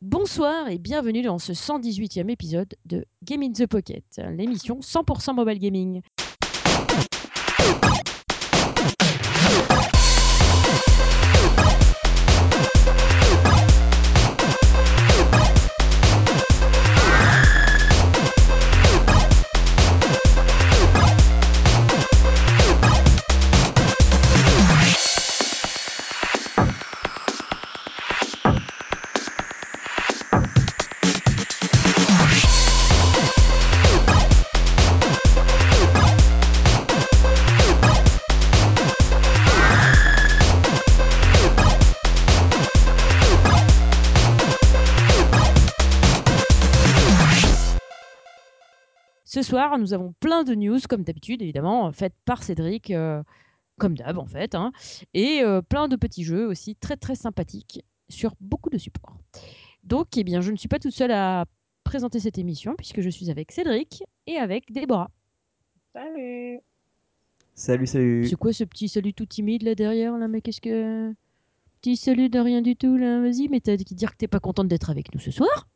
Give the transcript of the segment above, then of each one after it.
Bonsoir et bienvenue dans ce 118e épisode de Game in the Pocket, l'émission 100% mobile gaming. Soir, nous avons plein de news, comme d'habitude, évidemment, faites par Cédric, euh, comme d'hab en fait, hein, et euh, plein de petits jeux aussi très très sympathiques sur beaucoup de supports. Donc, eh bien, je ne suis pas toute seule à présenter cette émission, puisque je suis avec Cédric et avec Déborah. Salut Salut, salut. C'est quoi ce petit salut tout timide là derrière là Mais qu'est-ce que. Petit salut de rien du tout là Vas-y, mais t'as dit dire que t'es pas contente d'être avec nous ce soir?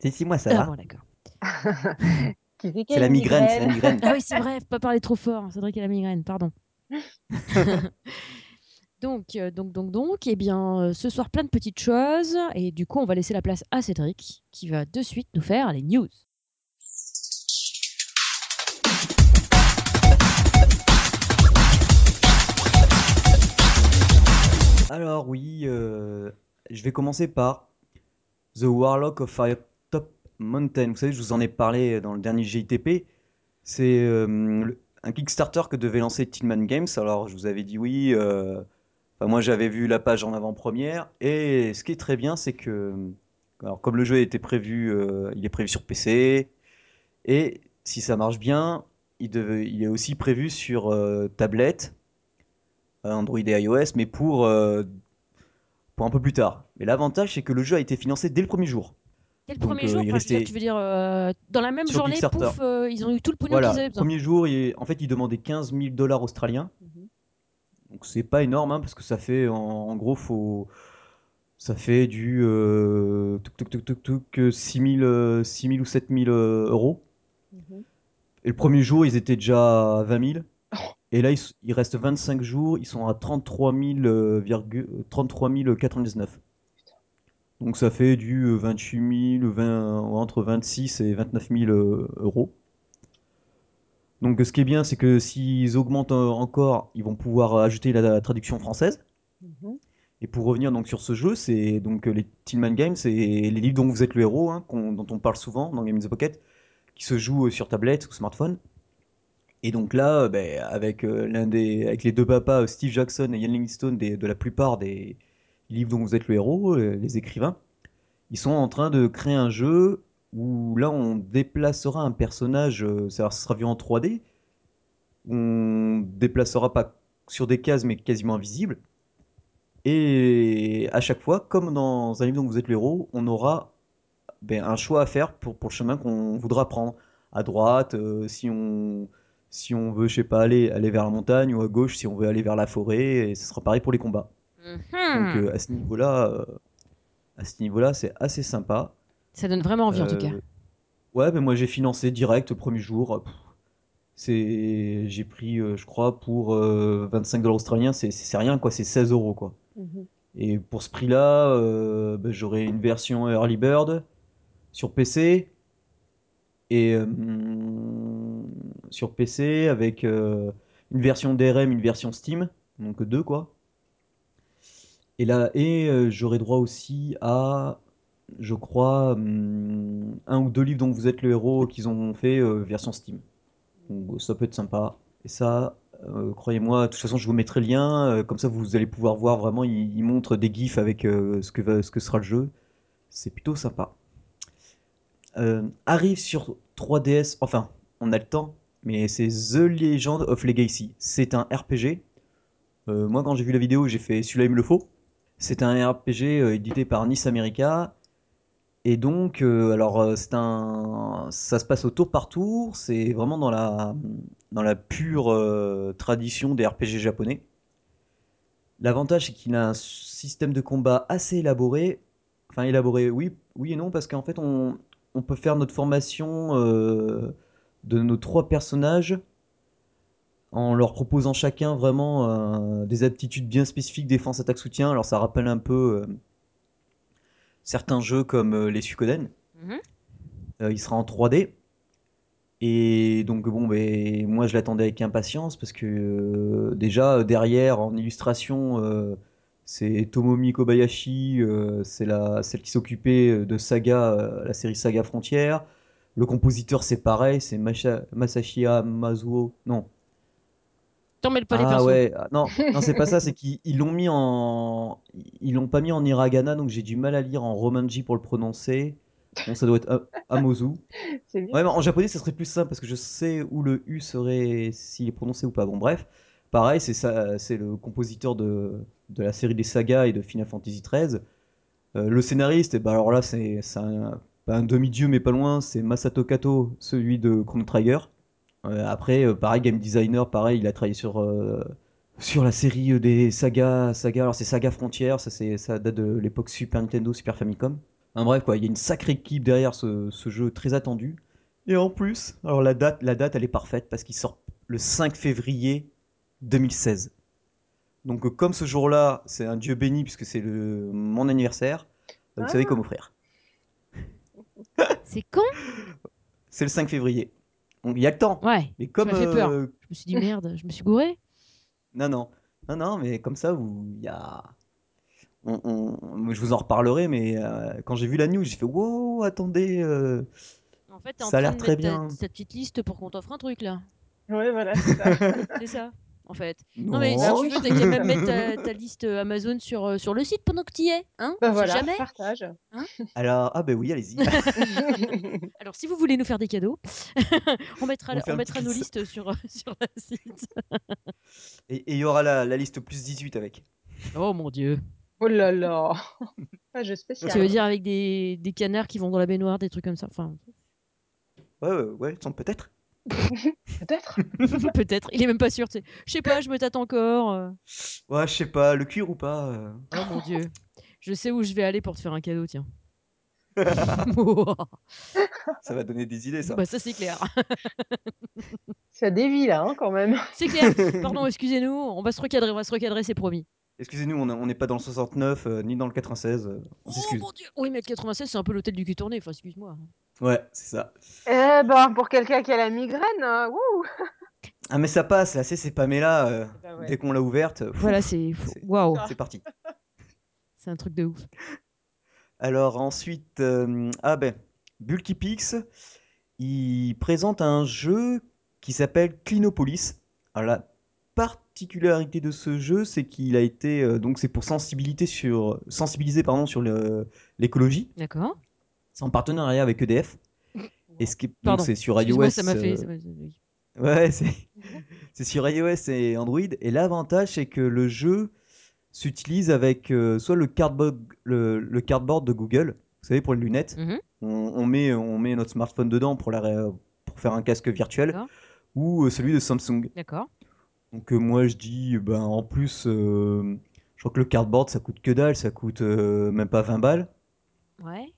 Si, si, moi ça Ah va. bon, d'accord. Qui c'est C'est la migraine, c'est la migraine. Ah oui, c'est vrai, faut pas parler trop fort. Cédric a la migraine, pardon. donc, euh, donc, donc, donc, eh bien, euh, ce soir, plein de petites choses. Et du coup, on va laisser la place à Cédric, qui va de suite nous faire les news. Alors, oui, euh, je vais commencer par The Warlock of Fire Mountain. Vous savez, je vous en ai parlé dans le dernier GITP. C'est euh, un Kickstarter que devait lancer Tillman Games. Alors, je vous avais dit oui. euh, enfin, moi, j'avais vu la page en avant-première. Et ce qui est très bien, c'est que, alors, comme le jeu était prévu, euh, il est prévu sur PC. Et si ça marche bien, il, il est aussi prévu sur tablette, Android et iOS, mais pour, pour un peu plus tard. Mais l'avantage, c'est que le jeu a été financé dès le premier jour. Quel Donc, premier euh, jour il enfin, restait- Tu veux dire, euh, dans la même Sur journée, pouf, euh, ils ont eu tout le pognon Voilà, qu'ils avaient besoin. premier jour, il- en fait, il demandait 15 000 dollars australiens. Mhm. Donc c'est pas énorme, hein, parce que ça fait, en, en gros, faut, ça fait du euh, tuk, tuk, tuk, tuk, tuk, euh, 6 000, euh, 6 000 ou 7 000 euh, euros. Mhm. Et le premier jour, ils étaient déjà à 20 000. Et là, il, s- il reste 25 jours, ils sont à 33 000, euh, virgu- 33 099. Donc ça fait du euh, 28 000, 20 entre 26 et 29 000 euh, euros. Donc ce qui est bien, c'est que s'ils augmentent euh, encore, ils vont pouvoir ajouter la, la traduction française. Mhm. Et pour revenir donc sur ce jeu, c'est donc euh, les Tillman Games, c'est les livres dont vous êtes le héros, hein, dont on parle souvent dans Game in the Pocket, qui se jouent sur tablette ou smartphone. Et donc là, ben, avec l'un des, avec les deux papas, Steve Jackson et Ian Livingstone, des- de la plupart des livres dont vous êtes le héros, euh, les écrivains, ils sont en train de créer un jeu où là on déplacera un personnage, euh, ça sera vu en 3D, on déplacera pas sur des cases mais quasiment invisible. Et à chaque fois, comme dans un livre dont vous êtes le héros, on aura ben, un choix à faire pour, pour le chemin qu'on voudra prendre. À droite, euh, si on si on veut, je sais pas, aller, aller vers la montagne, ou à gauche, si on veut aller vers la forêt, et ce sera pareil pour les combats. Donc Mhm. euh, à ce niveau-là, euh, à ce niveau-là, c'est assez sympa. Ça donne vraiment envie en tout Euh, cas. Ouais, mais moi j'ai financé direct le premier jour. C'est, j'ai pris, euh, je crois, pour euh, 25 dollars australiens, c'est c'est rien quoi, c'est 16 euros quoi. Mhm. Et pour ce prix-là, euh, bah, j'aurai une version Early Bird sur PC et euh, sur PC avec euh, une version DRM, une version Steam, donc deux quoi. Et là, et euh, j'aurai droit aussi à, je crois, hum, un ou deux livres dont vous êtes le héros qu'ils ont fait euh, version Steam. Donc ça peut être sympa. Et ça, euh, croyez-moi, de toute façon, je vous mettrai le lien, comme ça vous allez pouvoir voir vraiment, il, il montre des gifs avec ce, que va- ce que sera le jeu. C'est plutôt sympa. Arrive sur 3DS, enfin, on a le temps, mais c'est The Legend of Legacy. C'est un RPG. Moi, quand j'ai vu la vidéo, j'ai fait celui-là, il me le faut. C'est un RPG euh, édité par Nice America. Et donc, euh, alors, euh, c'est un, ça se passe au tour par tour. C'est vraiment dans la, dans la pure tradition des RPG japonais. L'avantage, c'est qu'il a un système de combat assez élaboré. Enfin, élaboré, oui, oui et non, parce qu'en fait, on, on peut faire notre formation de nos trois personnages en leur proposant chacun vraiment euh, des aptitudes bien spécifiques, défense, attaque, soutien. Alors, ça rappelle un peu euh, certains jeux comme euh, les Suikoden. Mhm. Il sera en 3D. Et donc, bon, ben, moi, je l'attendais avec impatience parce que euh, déjà, derrière, en illustration, euh, c'est Tomomi Kobayashi, euh, c'est la, celle qui s'occupait de Saga, la série Saga Frontière. Le compositeur, c'est pareil, c'est Masha- Masashi Hamazuo. Non. Pas les Ah ouais, ah, non, non c'est pas ça, c'est qu'ils ils l'ont mis en. Ils l'ont pas mis en hiragana, donc j'ai du mal à lire en romanji pour le prononcer. Bon, ça doit être A- Amozu. C'est bien. Ouais, mais en japonais, ça serait plus simple parce que je sais où le U serait, s'il est prononcé ou pas. Bon, bref. Pareil, c'est ça, c'est le compositeur de, de la série des sagas et de Final Fantasy XIII. Euh, le scénariste, et bah alors là, c'est c'est un, pas un demi-dieu, mais pas loin, c'est Masato Kato, celui de Chrono Trigger. Euh, après, euh, pareil, game designer, pareil, il a travaillé sur, euh, sur la série des sagas. sagas alors, c'est Saga Frontière, ça, ça date de l'époque Super Nintendo, Super Famicom. Enfin, bref, quoi, il y a une sacrée équipe derrière ce, ce jeu très attendu. Et en plus, alors la date, la date elle est parfaite parce qu'il sort le 5 février 2016. Donc, comme ce jour-là, c'est un dieu béni puisque c'est le, mon anniversaire, vous Ah. savez quoi m'offrir. C'est quand? C'est le 5 février. Il y a le temps. Ouais. Mais comme. m'as fait peur. euh, Je me suis dit merde, je me suis gouré. Non, non. Non, non, mais comme ça, vous, il y a. on- on- je vous en reparlerai, mais euh, quand j'ai vu la news, j'ai fait wow, attendez. euh, En fait, t'es en Ça a train l'air de très mettre ta- bien. ta petite liste pour qu'on t'offre un truc là. Ouais, voilà, c'est ça. C'est ça, en fait. Non, Non, mais Bah si tu veux, t'as qu'à même mettre ta, ta liste euh, Amazon sur, euh, sur le site pendant que t'y es. Hein Bah voilà, jamais. partage. Alors, ah ben oui, allez-y. Alors, si vous voulez nous faire des cadeaux, on mettra, On mettra nos listes sur, sur le site. Et il y aura la, la liste plus 18 avec. Oh mon dieu. oh là là. Pas jeu spécial. Tu veux dire avec des, des canards qui vont dans la baignoire, des trucs comme ça Enfin, Ouais, ouais, ouais, peut-être. Peut-être. peut-être. Il est même pas sûr. tu sais. Je sais pas, je me tâte encore. euh. Ouais, je sais pas, le cuir ou pas. euh. Oh mon dieu. Je sais où je vais aller pour te faire un cadeau, tiens. Ça va donner des idées, ça. bah, ça, c'est clair. Ça dévie là, hein, quand même. C'est clair. Pardon, excusez-nous. On va se recadrer, on va se recadrer, c'est promis. Excusez-nous, on n'est pas dans le 69, euh, ni dans le 96. euh, on Oh s'excuse. mon dieu. Oui, mais le 96, c'est un peu l'hôtel du cul tourné. Enfin, excuse-moi. Ouais, c'est ça. Eh ben, pour quelqu'un qui a la migraine, euh, wouh. Ah, mais ça passe, là, c'est c'est Pamela. euh, Bah ouais. Dès qu'on l'a ouverte, pff, Voilà, c'est. c'est- Waouh. c'est parti. C'est un truc de ouf. Alors ensuite, euh, ah ben, Bulkypix, il présente un jeu qui s'appelle Clinopolis. Alors la particularité de ce jeu, c'est qu'il a été euh, donc c'est pour sensibiliser sur sensibiliser pardon sur le- l'écologie. D'accord. C'est en partenariat avec EDF. Et ce qui est- donc Pardon. c'est sur Excuse-moi, iOS. ça m'a fait. euh, ça m'a- oui. Ouais, c'est c'est sur iOS et Android. Et l'avantage, c'est que le jeu s'utilise avec euh, soit le cardboard, le, le cardboard de Google, vous savez, pour les lunettes. Mhm. On, on met, on met notre smartphone dedans pour, la, ré- pour faire un casque virtuel, D'accord. ou euh, celui de Samsung. D'accord. Donc euh, moi, je dis, ben, en plus, euh, je crois que le cardboard, ça coûte que dalle, ça coûte euh, même pas 20 balles. Ouais.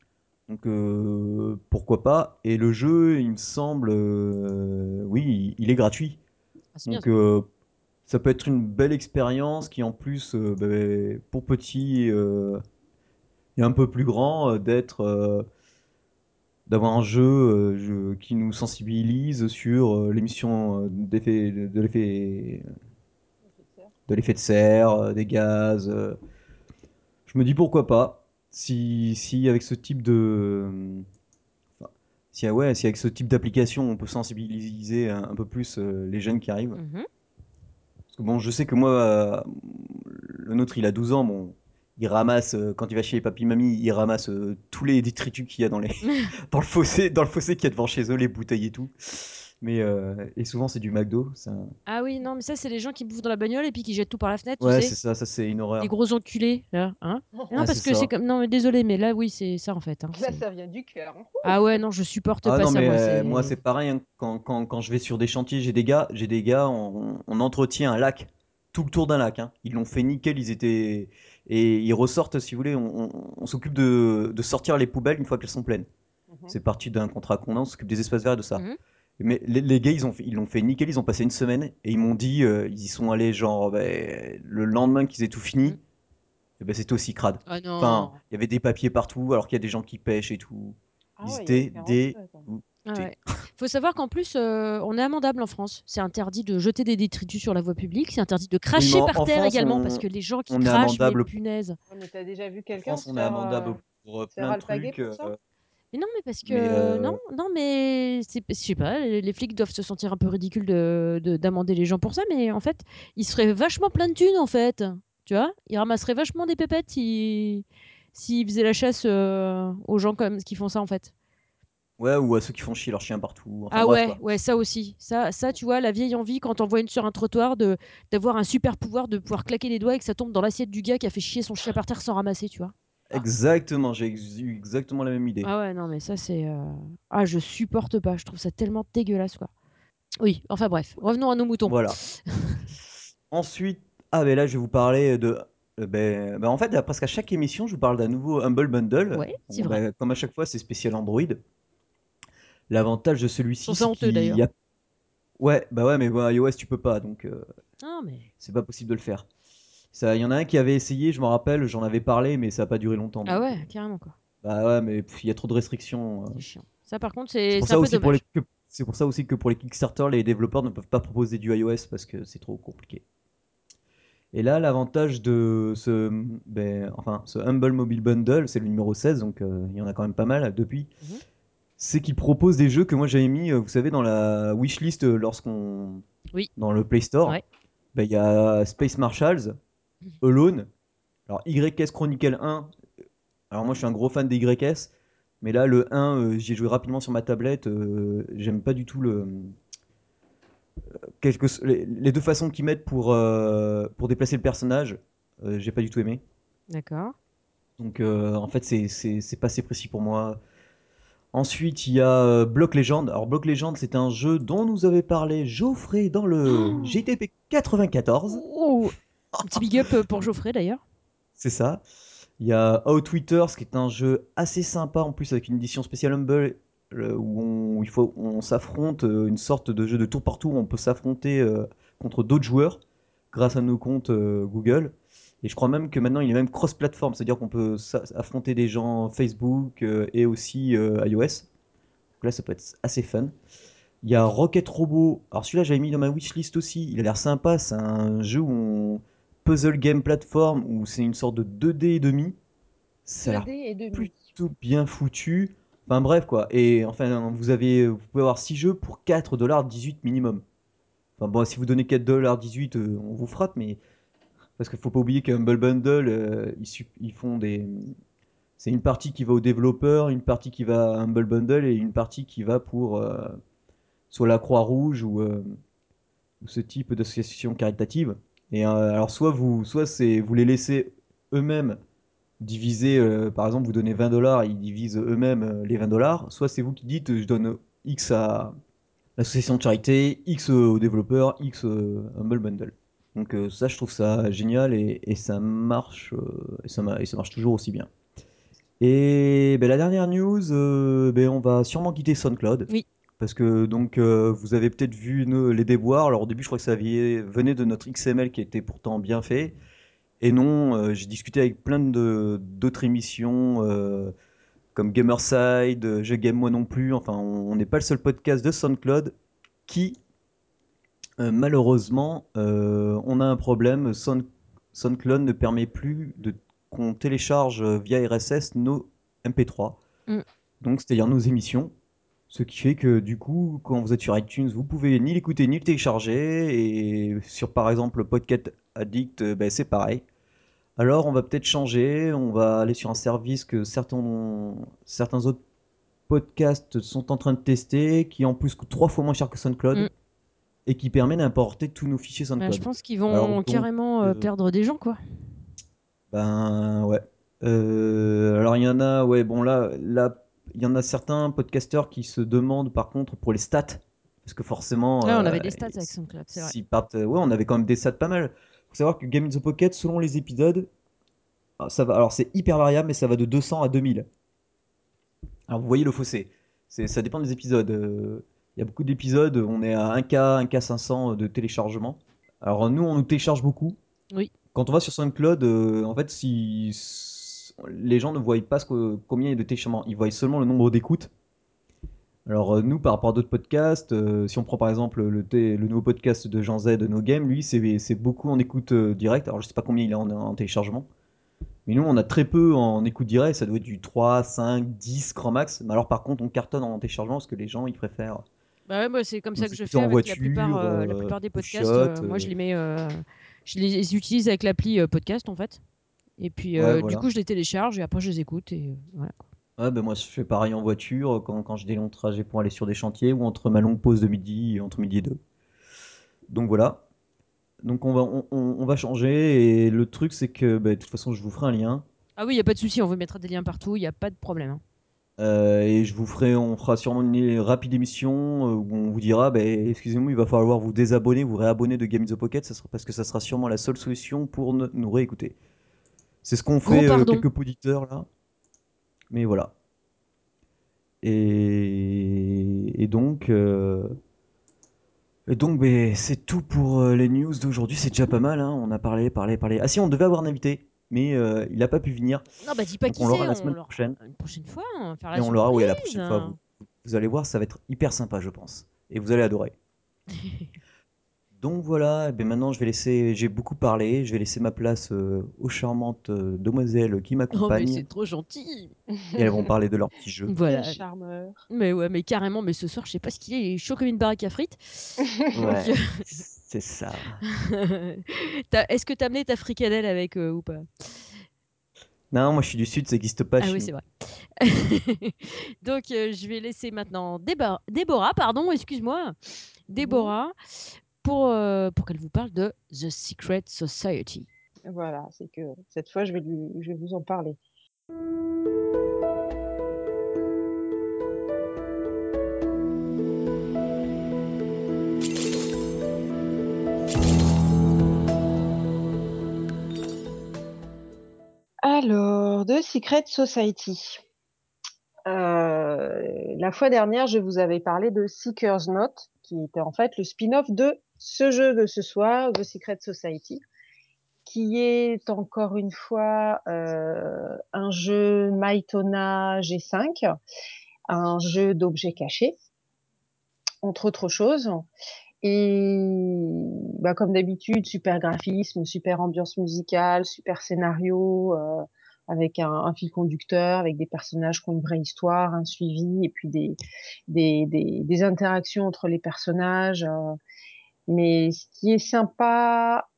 Donc euh, pourquoi pas Et le jeu, il me semble, euh, oui, il, il est gratuit. Ah, c'est bien. Donc euh, ça peut être une belle expérience qui en plus, euh, ben, pour petit euh, et un peu plus grand, euh, d'être, euh, d'avoir un jeu, euh, jeu qui nous sensibilise sur euh, l'émission euh, d'effet, de, l'effet, de l'effet de serre, des gaz. Je me dis pourquoi pas. Si, si avec ce type de, si, ah ouais, si avec ce type d'application on peut sensibiliser un, un peu plus les jeunes qui arrivent. Mhm. Parce que bon, je sais que moi, le nôtre, il a 12 ans, bon, il ramasse, euh, quand il va chez les papy mamie, il ramasse euh, tous les détritus qu'il y a dans, les, dans le fossé, dans le fossé qu'il y a devant chez eux, les bouteilles et tout. Mais, euh, et souvent, c'est du McDo. Ah oui, non, mais ça, c'est les gens qui bouffent dans la bagnole et puis qui jettent tout par la fenêtre, Ouais, tu c'est ça, ça c'est une horreur. Les gros enculés, là. Hein non, Ah, parce c'est que ça. c'est comme. Non, mais désolé, mais là, oui, c'est ça en fait. hein, Là, c'est- ça vient du cœur. Ah ouais, non, je supporte Ah pas non, ça, mais moi. euh, c'est- moi, c'est pareil, hein, quand, quand, quand je vais sur des chantiers, j'ai des gars, j'ai des gars, on, on entretient un lac. tout le tour d'un lac. hein. Ils l'ont fait nickel, ils étaient. Et ils ressortent, si vous voulez, on, on- on s'occupe de, de sortir les poubelles une fois qu'elles sont pleines. Mhm. C'est parti d'un contrat qu'on a, on s'occupe des espaces verts et de ça. Mhm. Mais les, les gars, ils l'ont fait nickel, ils ont passé une semaine et ils m'ont dit, euh, ils y sont allés genre ben, le lendemain qu'ils aient tout fini, Mhm. et ben, c'était aussi crade. Ah non. Enfin, il y avait des papiers partout alors qu'il y a des gens qui pêchent et tout. Ah Ils ouais, étaient des-. Ah ouais. Faut savoir qu'en plus, euh, on est amendable en France. C'est interdit de jeter des détritus sur la voie publique. C'est interdit de cracher en- par en terre France, également on- parce que les gens qui on est crachent, mais amendable. punaise. Ouais, mais t'as déjà vu quelqu'un on est amendable euh, pour euh, se faire plein de alpaguer trucs. pour ça Mais non, mais parce que Mais, euh, non, non, mais je sais pas. Les, les flics doivent se sentir un peu ridicules de, de- d'amender les gens pour ça, mais en fait, ils seraient vachement plein de thunes en fait. Tu vois, ils ramasseraient vachement des pépettes si s'ils faisaient la chasse euh, aux gens comme qui font ça en fait. Ouais, ou à ceux qui font chier leurs chiens partout. Enfin, ah bref, ouais, quoi. ouais, ça aussi. Ça, ça, tu vois, la vieille envie quand on voit une sur un trottoir de d'avoir un super pouvoir de pouvoir claquer les doigts et que ça tombe dans l'assiette du gars qui a fait chier son chien par terre sans ramasser, tu vois. Exactement, j'ai ex- eu exactement la même idée. Ah ouais, non, mais ça, c'est. euh, Ah, je supporte pas. Je trouve ça tellement dégueulasse, quoi. Oui, enfin bref, revenons à nos moutons. Voilà. Ensuite, ah ben là je vais vous parler de. euh, ben, ben, en fait, à presque à chaque émission, je vous parle d'un nouveau Humble Bundle. Ouais, c'est Bon, vrai. ben, comme à chaque fois, c'est spécial Android. L'avantage de celui-ci, c'est qu'il y a. Ouais, bah ouais, mais iOS tu peux pas, donc euh, Ah, mais. c'est pas possible de le faire. Ça, il y en a un qui avait essayé, je me rappelle, j'en avais parlé, mais ça a pas duré longtemps. Ah donc, ouais, euh, carrément, quoi. Bah ouais, mais il y a trop de restrictions. euh. C'est chiant. Ça, par contre, C'est pour ça aussi pour les c'est pour ça aussi que pour les Kickstarter, les développeurs ne peuvent pas proposer du iOS parce que c'est trop compliqué. Et là, l'avantage de ce, ben, enfin, ce Humble Mobile Bundle, c'est le numéro 16, donc euh, il y en a quand même pas mal depuis, Mhm. C'est qu'il propose des jeux que moi j'avais mis, euh, vous savez, dans la wishlist euh, lorsqu'on. Oui. Dans le Play Store. Ouais. Ben, Il y a Space Marshals, Alone, alors YS Chronicle 1. Alors moi je suis un gros fan des YS, mais là le 1, euh, j'y ai joué rapidement sur ma tablette, euh, j'aime pas du tout le. quelque- les, deux façons qu'ils mettent pour, euh, pour déplacer le personnage, euh, j'ai pas du tout aimé. D'accord. Donc euh, en fait, c'est- c'est c'est pas assez précis pour moi. Ensuite, il y a euh, Block Legend. Alors Block Legend, c'est un jeu dont nous avait parlé Geoffrey dans le. GTP 94. Oh Un petit big up euh, pour Geoffrey, d'ailleurs. C'est ça. Il y a Outwitters, qui est un jeu assez sympa en plus avec une édition spéciale Humble le- où on, il faut, on s'affronte, euh, une sorte de jeu de tour par tour. où On peut s'affronter euh, contre d'autres joueurs grâce à nos comptes euh, Google. Et je crois même que maintenant il est même cross-platform, c'est-à-dire qu'on peut affronter des gens Facebook euh, et aussi euh, iOS. Donc là, ça peut être assez fun. Il y a Rocket Robot. Alors celui-là, j'avais mis dans ma wishlist aussi. Il a l'air sympa. C'est un jeu où on... puzzle game platform où c'est une sorte de 2D et demi. Ça a l'air 2D et demi. plutôt bien foutu. Enfin bref quoi. Et enfin vous avez vous pouvez avoir 6 jeux pour 4,18$ minimum. Enfin bon si vous donnez 4,18$, euh, on vous frappe mais parce qu'il faut pas oublier qu'un Humble Bundle euh, ils, ils font des c'est une partie qui va aux développeurs, une partie qui va à Humble Bundle et une partie qui va pour euh, soit la Croix-Rouge ou, euh, ou ce type d'association caritative. Et alors soit vous soit vous les laissez eux-mêmes diviser, par exemple, vous donnez 20 dollars, ils divisent eux-mêmes les 20 dollars, soit c'est vous qui dites je donne X à l'association de charité, X aux développeurs, X Humble Bundle. Donc euh, ça, je trouve ça génial et, et ça marche euh, et, ça ma- et ça marche toujours aussi bien. Et ben, la dernière news, euh, ben, on va sûrement quitter SoundCloud. Oui. Parce que donc vous avez peut-être vu nos- les déboires. Alors au début, je crois que ça venait de notre XML qui était pourtant bien fait. Et non, j'ai discuté avec plein d'autres émissions comme Gamerside, Je Game Moi non plus. Enfin, on n'est pas le seul podcast de SoundCloud qui, euh, malheureusement, euh, on a un problème. Sound- SoundCloud ne permet plus de qu'on télécharge euh, via RSS nos MP3. Mm. Donc, c'est-à-dire nos émissions. Ce qui fait que du coup, quand vous êtes sur iTunes, vous pouvez ni l'écouter ni le télécharger. Et sur par exemple Podcast Addict, euh, ben, c'est pareil. Alors on va peut-être changer, on va aller sur un service que certains, certains autres podcasts sont en train de tester, qui en plus coûte trois fois moins cher que SoundCloud, Mm. Et qui permet d'importer tous nos fichiers Bah, SoundCloud. je pense qu'ils vont Alors, carrément euh, euh, perdre des gens, quoi. Ben ouais. Euh, alors il y en a, ouais, bon là, là, il y en a certains podcasteurs qui se demandent par contre pour les stats, parce que forcément. Là, on avait des stats avec SoundCloud, c'est vrai. partent, ouais, on avait quand même des stats pas mal. faut savoir que Game in the Pocket, selon les épisodes, ah, ça va. Alors c'est hyper variable, mais ça va de 200 à 2000. Alors vous voyez le fossé. Ça dépend des épisodes. Euh, Il y a beaucoup d'épisodes, on est à 1K, 1K 500 de téléchargement. Alors nous, on nous télécharge beaucoup. Oui. Quand on va sur SoundCloud, euh, en fait, si les gens ne voient pas ce que- combien il y a de téléchargements, ils voient seulement le nombre d'écoutes. Alors euh, nous, par rapport à d'autres podcasts, euh, si on prend par exemple le, le nouveau podcast de Jean Z de No Game, lui, c'est c'est beaucoup en écoute euh, directe. Alors je sais pas combien il est en, en téléchargement. Mais nous, on a très peu en écoute directe, ça doit être du 3, 5, 10 grand max. Mais alors par contre, on cartonne en téléchargement parce que les gens, ils préfèrent. Bah ouais, moi, c'est comme ça que je fais en avec voiture, la, plupart, euh, la euh, plupart des podcasts. shot, euh, moi, je les mets, je les utilise avec l'appli podcast en fait. Et puis, Ouais, voilà. du coup, je les télécharge et après, je les écoute. Et, voilà. Ouais, ben moi, je fais pareil en voiture quand, quand j'ai des longs trajets pour aller sur des chantiers ou entre ma longue pause de midi, entre midi et deux. Donc voilà. Donc on va, on, on- on va changer et le truc c'est que bah, de toute façon je vous ferai un lien Ah oui, il n'y a pas de souci, on vous mettra des liens partout, il n'y a pas de problème. Euh, et je vous ferai, on fera sûrement une rapide émission euh, où on vous dira, bah, excusez-moi, il va falloir vous désabonner, vous réabonner de Game in the Pocket, ça sera, parce que ça sera sûrement la seule solution pour ne- nous réécouter. C'est ce Gros fait euh, pardon. quelques auditeurs là. Mais voilà. Et, et donc, euh, et donc, ben, c'est tout pour euh, les news d'aujourd'hui. C'est déjà pas mal. hein. On a parlé, parlé, parlé. Ah si, on devait avoir un invité, mais euh, il n'a pas pu venir. Non, bah dis pas qui on l'aura la semaine prochaine. une prochaine fois, on va faire la Et on l'aura, oui, la prochaine fois. Vous, vous allez voir, ça va être hyper sympa, je pense. Et vous allez adorer. Donc voilà, eh ben maintenant je vais laisser, j'ai beaucoup parlé, je vais laisser ma place euh, aux charmantes euh, demoiselles qui Oh, mais m'accompagnent c'est trop gentil. et elles vont parler de leur petit jeu. Voilà. Quel charmeur. Mais ouais, mais carrément, mais ce soir, je sais pas ce qu'il est, il est chaud comme une baraque à frites. Ouais, Donc, c'est ça. T'as- Est-ce que t'as amené ta fricadelle avec euh, ou pas? Non, moi je suis du sud, ça n'existe pas Ah chez oui, nous. c'est vrai. Donc, euh, je vais laisser maintenant Déba- Déborah, pardon, excuse-moi, Déborah, pour, euh, pour qu'elle vous parle de The Secret Society. Voilà, c'est que cette fois, je vais, lui, je vais vous en parler. Alors, The Secret Society. Euh, la fois dernière, je vous avais parlé de Seeker's Note, qui était en fait le spin-off de ce jeu de ce soir, The Secret Society, qui est encore une fois euh, un jeu Maitona G5, un jeu d'objets cachés, entre autres choses. Et bah, comme d'habitude, super graphisme, super ambiance musicale, super scénario, euh, avec un, fil conducteur, avec des personnages qui ont une vraie histoire, un suivi, et puis des, des, des, des interactions entre les personnages. euh. Mais ce qui est sympa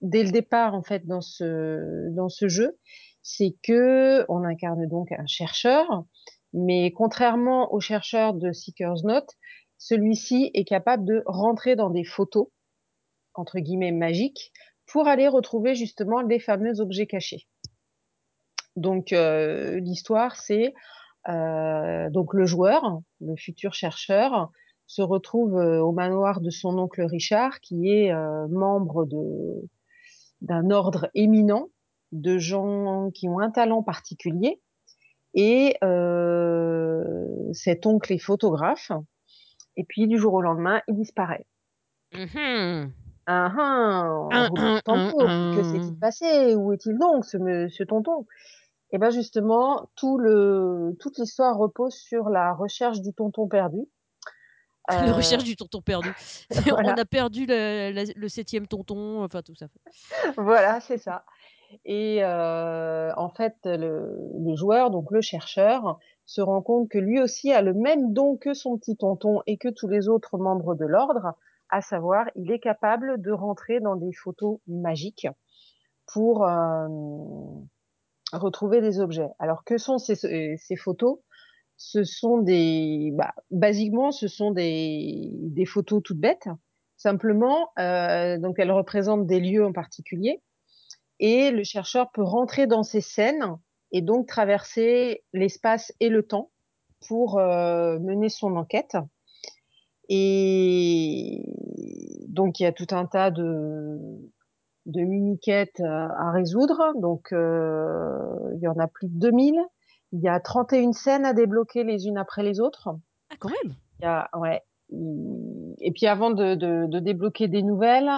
dès le départ, en fait, dans ce, jeu, c'est que on incarne donc un chercheur, mais contrairement au chercheur de Seeker's Note, celui-ci est capable de rentrer dans des photos, entre guillemets, magiques, pour aller retrouver justement les fameux objets cachés. Donc, euh, l'histoire, c'est euh, donc le joueur, le futur chercheur, se retrouve euh, au manoir de son oncle Richard, qui est euh, membre de d'un ordre éminent de gens qui ont un talent particulier. Et euh, cet oncle est photographe. Et puis du jour au lendemain, il disparaît. Mhm. Ah ah, Un, Que s'est-il passé? Où est-il donc, ce monsieur tonton? Et ben justement, tout le, toute l'histoire repose sur la recherche du tonton perdu. La Euh, recherche du tonton perdu. Voilà. On a perdu le septième tonton, enfin tout ça. voilà, c'est ça. Et euh, en fait, le, le joueur, donc le chercheur, se rend compte que lui aussi a le même don que son petit tonton et que tous les autres membres de l'ordre, à savoir, il est capable de rentrer dans des photos magiques pour euh, retrouver des objets. Alors, que sont ces, ces photos Ce sont des, bah, basiquement, ce sont des, photos toutes bêtes. Simplement, euh, donc elles représentent des lieux en particulier et le chercheur peut rentrer dans ces scènes et donc traverser l'espace et le temps pour euh, mener son enquête. Et donc il y a tout un tas de de mini-quêtes à résoudre. Donc, il y en a plus de 2000. Il y a 31 scènes à débloquer les unes après les autres. Ah, quand même il y a, ouais. Et puis avant de, de, de débloquer des nouvelles,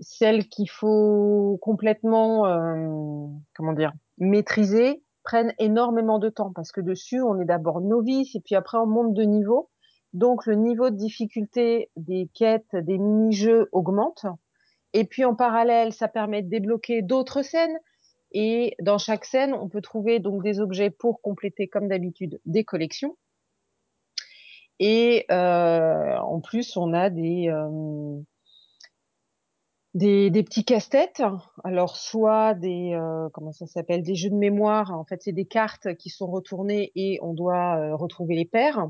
celles qu'il faut complètement, euh, comment dire, maîtriser, prennent énormément de temps parce que dessus, on est d'abord novice et puis après, on monte de niveau. Donc, le niveau de difficulté des quêtes, des mini-jeux augmente. Et puis, en parallèle, ça permet de débloquer d'autres scènes. Et dans chaque scène, on peut trouver donc des objets pour compléter, comme d'habitude, des collections. Et euh, en plus, on a des, euh, des, des petits casse-têtes. Alors, soit des, euh, comment ça s'appelle, des jeux de mémoire. En fait, c'est des cartes qui sont retournées et on doit euh, retrouver les paires.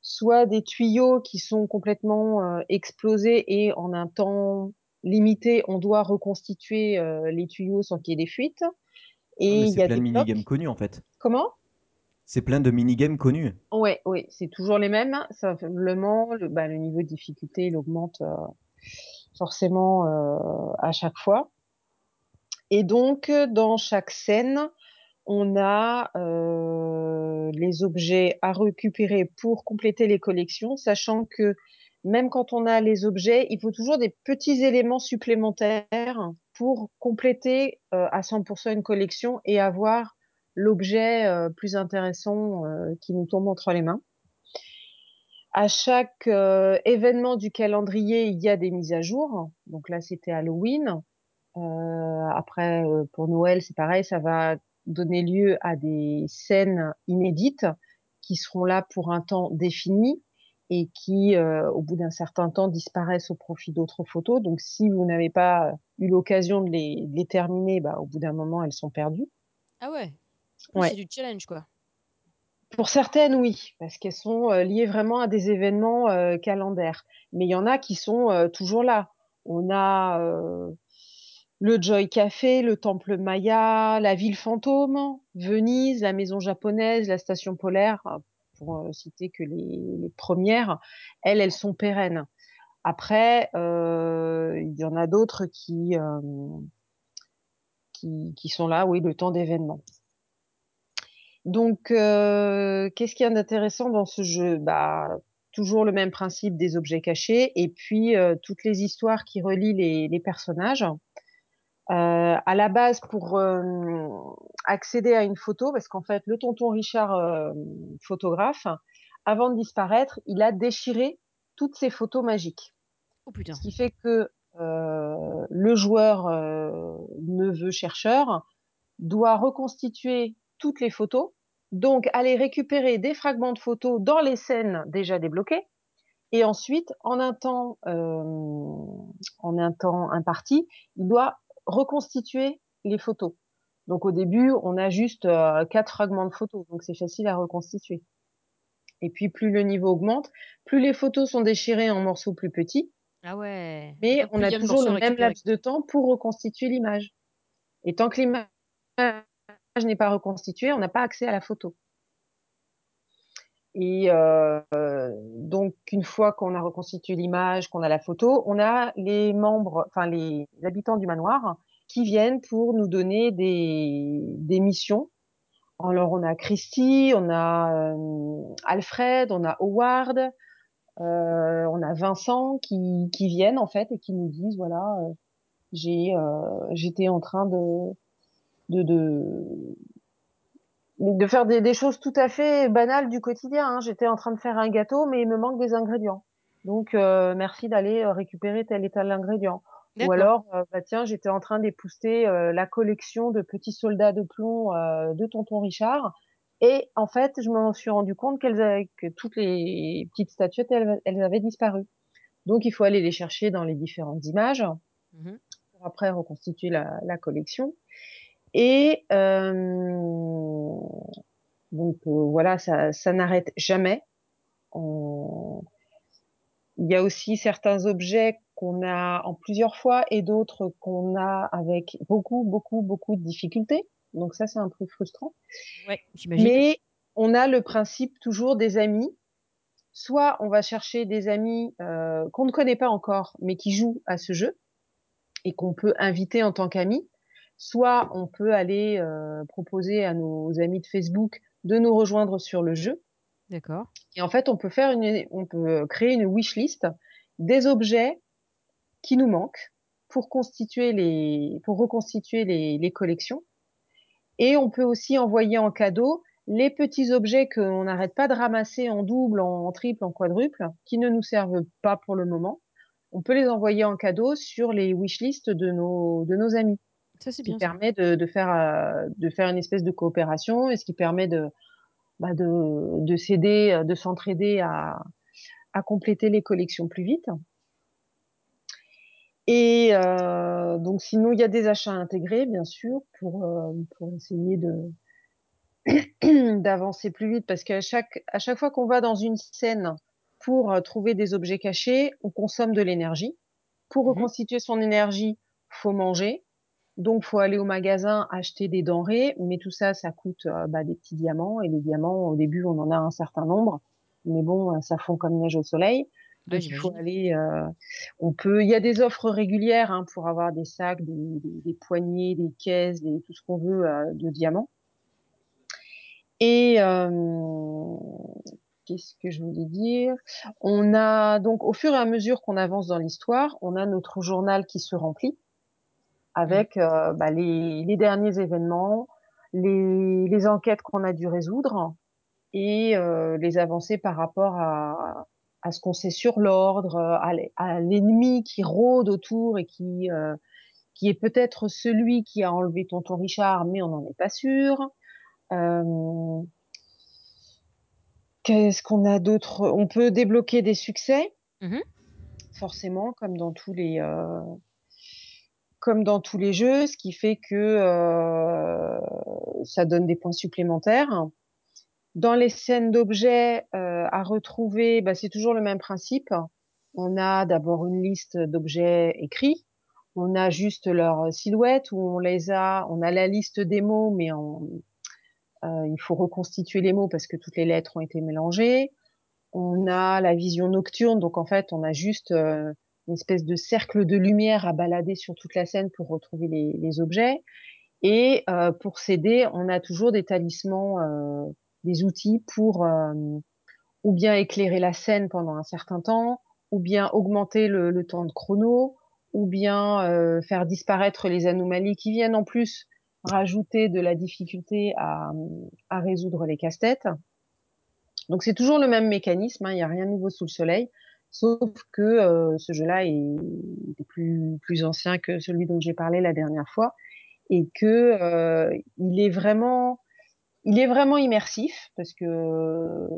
Soit des tuyaux qui sont complètement euh, explosés et en un temps limité, on doit reconstituer euh, les tuyaux sans qu'il y ait des fuites. Et Mais il y c'est a plein des de minigames connus en fait. Comment? C'est plein de minigames connus. Ouais, oui, c'est toujours les mêmes. Simplement, le, bah, le niveau de difficulté, il augmente euh, forcément euh, à chaque fois. Et donc, dans chaque scène, on a les objets à récupérer pour compléter les collections, sachant que même quand on a les objets, il faut toujours des petits éléments supplémentaires pour compléter euh, à 100% une collection et avoir l'objet euh, plus intéressant euh, qui nous tombe entre les mains. À chaque événement du calendrier, il y a des mises à jour. Donc là, c'était Halloween. Après, pour Noël, c'est pareil, ça va donner lieu à des scènes inédites qui seront là pour un temps défini et qui, euh, au bout d'un certain temps, disparaissent au profit d'autres photos. Donc, si vous n'avez pas eu l'occasion de les, de les terminer, bah, au bout d'un moment, elles sont perdues. Ah ouais. C'est du challenge, quoi. Pour certaines, oui, parce qu'elles sont euh, liées vraiment à des événements euh, calendaires. Mais il y en a qui sont euh, toujours là. On a euh, le Joy Café, le Temple Maya, la ville fantôme, Venise, la maison japonaise, la station polaire, euh, pour euh, citer que les, premières. Elles, elles sont pérennes. Après, euh, il y en a d'autres qui, euh, qui, qui sont là, oui, le temps d'événements. Donc, qu'est-ce qu'il y a d'intéressant dans ce jeu? Bah, toujours le même principe des objets cachés et puis toutes les histoires qui relient les, personnages. À la base, pour accéder à une photo, parce qu'en fait, le tonton Richard, euh, photographe, avant de disparaître, il a déchiré toutes ses photos magiques. Oh putain. Ce qui fait que euh, le joueur euh, neveu chercheur doit reconstituer toutes les photos, donc aller récupérer des fragments de photos dans les scènes déjà débloquées, et ensuite, en un temps, en un temps imparti, il doit reconstituer les photos. Donc au début, on a juste euh, quatre fragments de photos, donc c'est facile à reconstituer. Et puis plus le niveau augmente, plus les photos sont déchirées en morceaux plus petits, Ah ouais. mais Donc, on a toujours le même laps de temps pour reconstituer l'image. Et tant que l'image n'est pas reconstituée, on n'a pas accès à la photo. Et euh, donc, une fois qu'on a reconstitué l'image, qu'on a la photo, on a les membres, enfin les habitants du manoir qui viennent pour nous donner des, des missions. Alors, on a Christy, on a euh, Alfred, on a Howard, euh, on a Vincent qui, qui viennent en fait et qui nous disent voilà, euh, j'ai, euh, j'étais en train de, de, de, de faire des, choses tout à fait banales du quotidien. Hein. J'étais en train de faire un gâteau, mais il me manque des ingrédients. Donc, euh, merci d'aller récupérer tel et tel ingrédient. Ou D'accord. alors, euh, bah tiens, j'étais en train d'épouster euh, la collection de petits soldats de plomb euh, de tonton Richard. Et en fait, je m'en suis rendu compte qu'elles avaient, que toutes les petites statuettes, elles, elles avaient disparu. Donc, il faut aller les chercher dans les différentes images Mhm. pour après reconstituer la, la collection. Et euh, donc euh, voilà, ça, ça n'arrête jamais. On- Il y a aussi certains objets qu'on a en plusieurs fois et d'autres qu'on a avec beaucoup, beaucoup, beaucoup de difficultés. Donc ça, c'est un peu frustrant. Ouais. Mais on a le principe toujours des amis soit on va chercher des amis euh, qu'on ne connaît pas encore, mais qui jouent à ce jeu et qu'on peut inviter en tant qu'amis, soit on peut aller euh, proposer à nos amis de Facebook de nous rejoindre sur le jeu. D'accord. Et en fait, on peut faire une, on peut créer une wish list des objets qui nous manquent pour constituer les, pour reconstituer les, les collections. Et on peut aussi envoyer en cadeau les petits objets qu'on n'arrête pas de ramasser en double, en, triple, en quadruple, qui ne nous servent pas pour le moment. On peut les envoyer en cadeau sur les wishlists de nos, de nos amis. Ça, c'est Ce qui bien. permet de, de faire, euh, de faire une espèce de coopération et ce qui permet de, bah, de, de s'aider, de s'entraider à, à compléter les collections plus vite. Et euh, donc, sinon, il y a des achats intégrés, bien sûr, pour, euh, pour essayer de d'avancer plus vite, parce qu'à chaque, à chaque fois qu'on va dans une scène pour euh, trouver des objets cachés, on consomme de l'énergie. Pour Mhm. reconstituer son énergie, faut manger. Donc, faut aller au magasin acheter des denrées, mais tout ça, ça coûte euh, bah, des petits diamants. Et les diamants, au début, on en a un certain nombre, mais bon, euh, ça fond comme neige au soleil. Il faut aller. euh, on peut. Il y a des offres régulières hein, pour avoir des sacs, des, des, des poignées, des caisses, des, tout ce qu'on veut euh, de diamants. Et euh, qu'est-ce que je voulais dire? On a donc au fur et à mesure qu'on avance dans l'histoire, on a notre journal qui se remplit avec euh, bah, les, les derniers événements, les, les enquêtes qu'on a dû résoudre et euh, les avancées par rapport à, à ce qu'on sait sur l'ordre, à l'e- à l'ennemi qui rôde autour et qui, euh, qui est peut-être celui qui a enlevé tonton Richard, mais on n'en est pas sûr. Euh, qu'est-ce qu'on a d'autre? On peut débloquer des succès, Mhm. forcément, comme dans tous les, euh, comme dans tous les jeux, ce qui fait que euh, ça donne des points supplémentaires. Dans les scènes d'objets euh, à retrouver, bah, c'est toujours le même principe. On a d'abord une liste d'objets écrits. On a juste leur silhouette où on les a. On a la liste des mots, mais on, euh, il faut reconstituer les mots parce que toutes les lettres ont été mélangées. On a la vision nocturne, donc en fait, on a juste euh, une espèce de cercle de lumière à balader sur toute la scène pour retrouver les, les objets. Et euh, pour s'aider, on a toujours des talismans, euh, des outils pour euh, ou bien éclairer la scène pendant un certain temps, ou bien augmenter le, temps de chrono, ou bien euh, faire disparaître les anomalies qui viennent en plus rajouter de la difficulté à, résoudre les casse-têtes. Donc c'est toujours le même mécanisme, hein, il n'y a rien de nouveau sous le soleil, sauf que euh, ce jeu-là est, est plus, plus ancien que celui dont j'ai parlé la dernière fois et que il est vraiment il est vraiment immersif parce que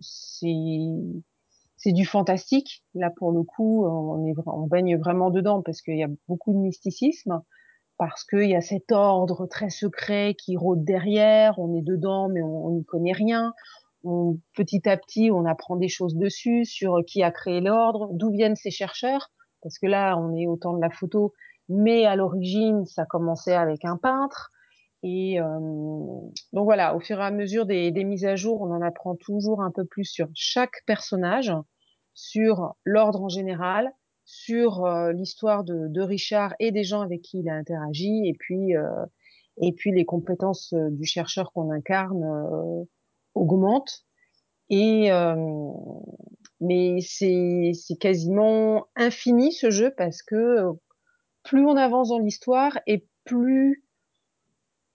c'est du fantastique. Là pour le coup on baigne vraiment dedans parce qu'il y a beaucoup de mysticisme parce qu'il y a cet ordre très secret qui rôde derrière. On est dedans mais on n'y connaît rien. Petit à petit on apprend des choses dessus sur qui a créé l'ordre d'où viennent ces chercheurs. Parce que là on est au temps de la photo mais à l'origine ça commençait avec un peintre et donc voilà, au fur et à mesure des, des mises à jour, on en apprend toujours un peu plus sur chaque personnage, sur l'ordre en général, sur l'histoire de, de Richard et des gens avec qui il a interagi, et puis et puis les compétences du chercheur qu'on incarne euh, augmentent. Et euh, mais c'est quasiment infini ce jeu parce que plus on avance dans l'histoire et plus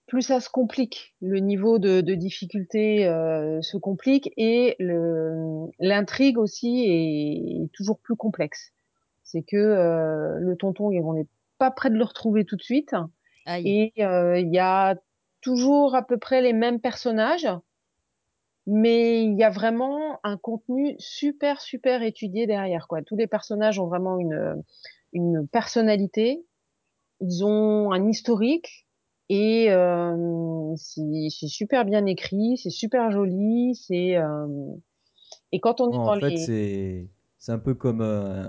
plus ça se complique, le niveau de, de difficulté euh, se complique et l'intrigue aussi est, toujours plus complexe. C'est que euh, le tonton, on n'est pas près de le retrouver tout de suite Aïe. et euh, il y a toujours à peu près les mêmes personnages, mais il y a vraiment un contenu super super étudié derrière quoi. Tous les personnages ont vraiment une une personnalité, ils ont un historique et euh, c'est c'est super bien écrit, c'est super joli, c'est euh, et quand on est en dans fait, les c'est c'est un peu comme euh,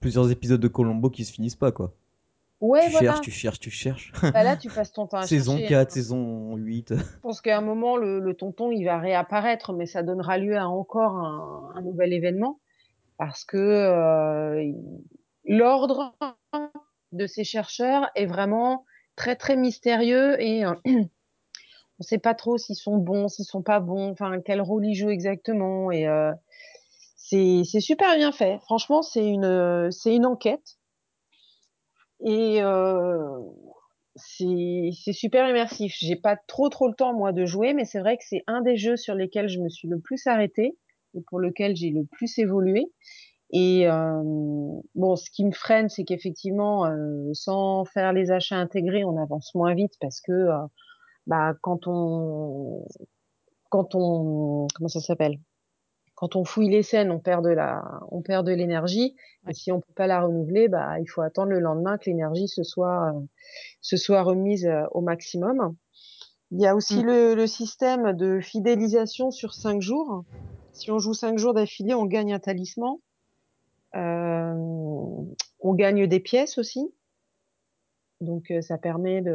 plusieurs épisodes de Colombo qui se finissent pas, quoi. Ouais, tu voilà. cherches, tu cherches, tu cherches. Bah là, tu passes ton temps à saison chercher. 4, hein. saison 8. Je pense qu'à un moment, le, le tonton, il va réapparaître, mais ça donnera lieu à encore un, un nouvel événement parce que euh, il- l'ordre de ces chercheurs est vraiment très, mystérieux et euh, on ne sait pas trop s'ils sont bons, s'ils sont pas bons, enfin, quel rôle ils jouent exactement. Et euh, c'est, super bien fait. Franchement, c'est une, c'est une enquête et euh, c'est super immersif. J'ai pas trop, trop le temps, moi, de jouer, mais c'est vrai que c'est un des jeux sur lesquels je me suis le plus arrêtée et pour lequel j'ai le plus évolué. Et euh, bon, ce qui me freine, c'est qu'effectivement, euh, sans faire les achats intégrés, on avance moins vite parce que euh, bah, quand on, quand on, comment ça s'appelle? Quand on fouille les scènes, on perd de la, on perd de l'énergie. Et si on peut pas la renouveler, bah, il faut attendre le lendemain que l'énergie se soit, se soit remise au maximum. Il y a aussi Mm. le, le système de fidélisation sur cinq jours. Si on joue cinq jours d'affilée, on gagne un talisman. Euh, on gagne des pièces aussi. Donc, euh, ça permet de,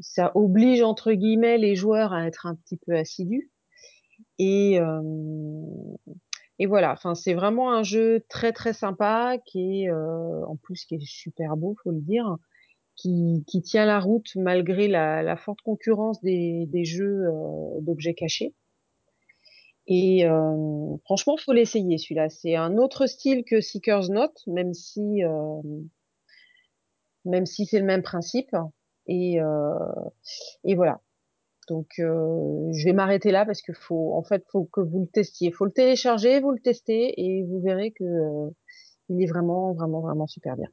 ça oblige entre guillemets les joueurs à être un petit peu assidus. Et, euh, et voilà. Enfin, c'est vraiment un jeu très très sympa qui est, en plus, qui est super beau, faut le dire, qui, qui tient la route malgré la, forte concurrence des, des jeux d'objets cachés. Et euh, franchement, faut l'essayer celui-là. C'est un autre style que Seeker's Note, même si euh, même si c'est le même principe. Et, euh, et voilà. Donc, je vais m'arrêter là parce que faut, en fait, faut que vous le testiez. Faut le télécharger, vous le testez et vous verrez que il est vraiment, vraiment, vraiment super bien.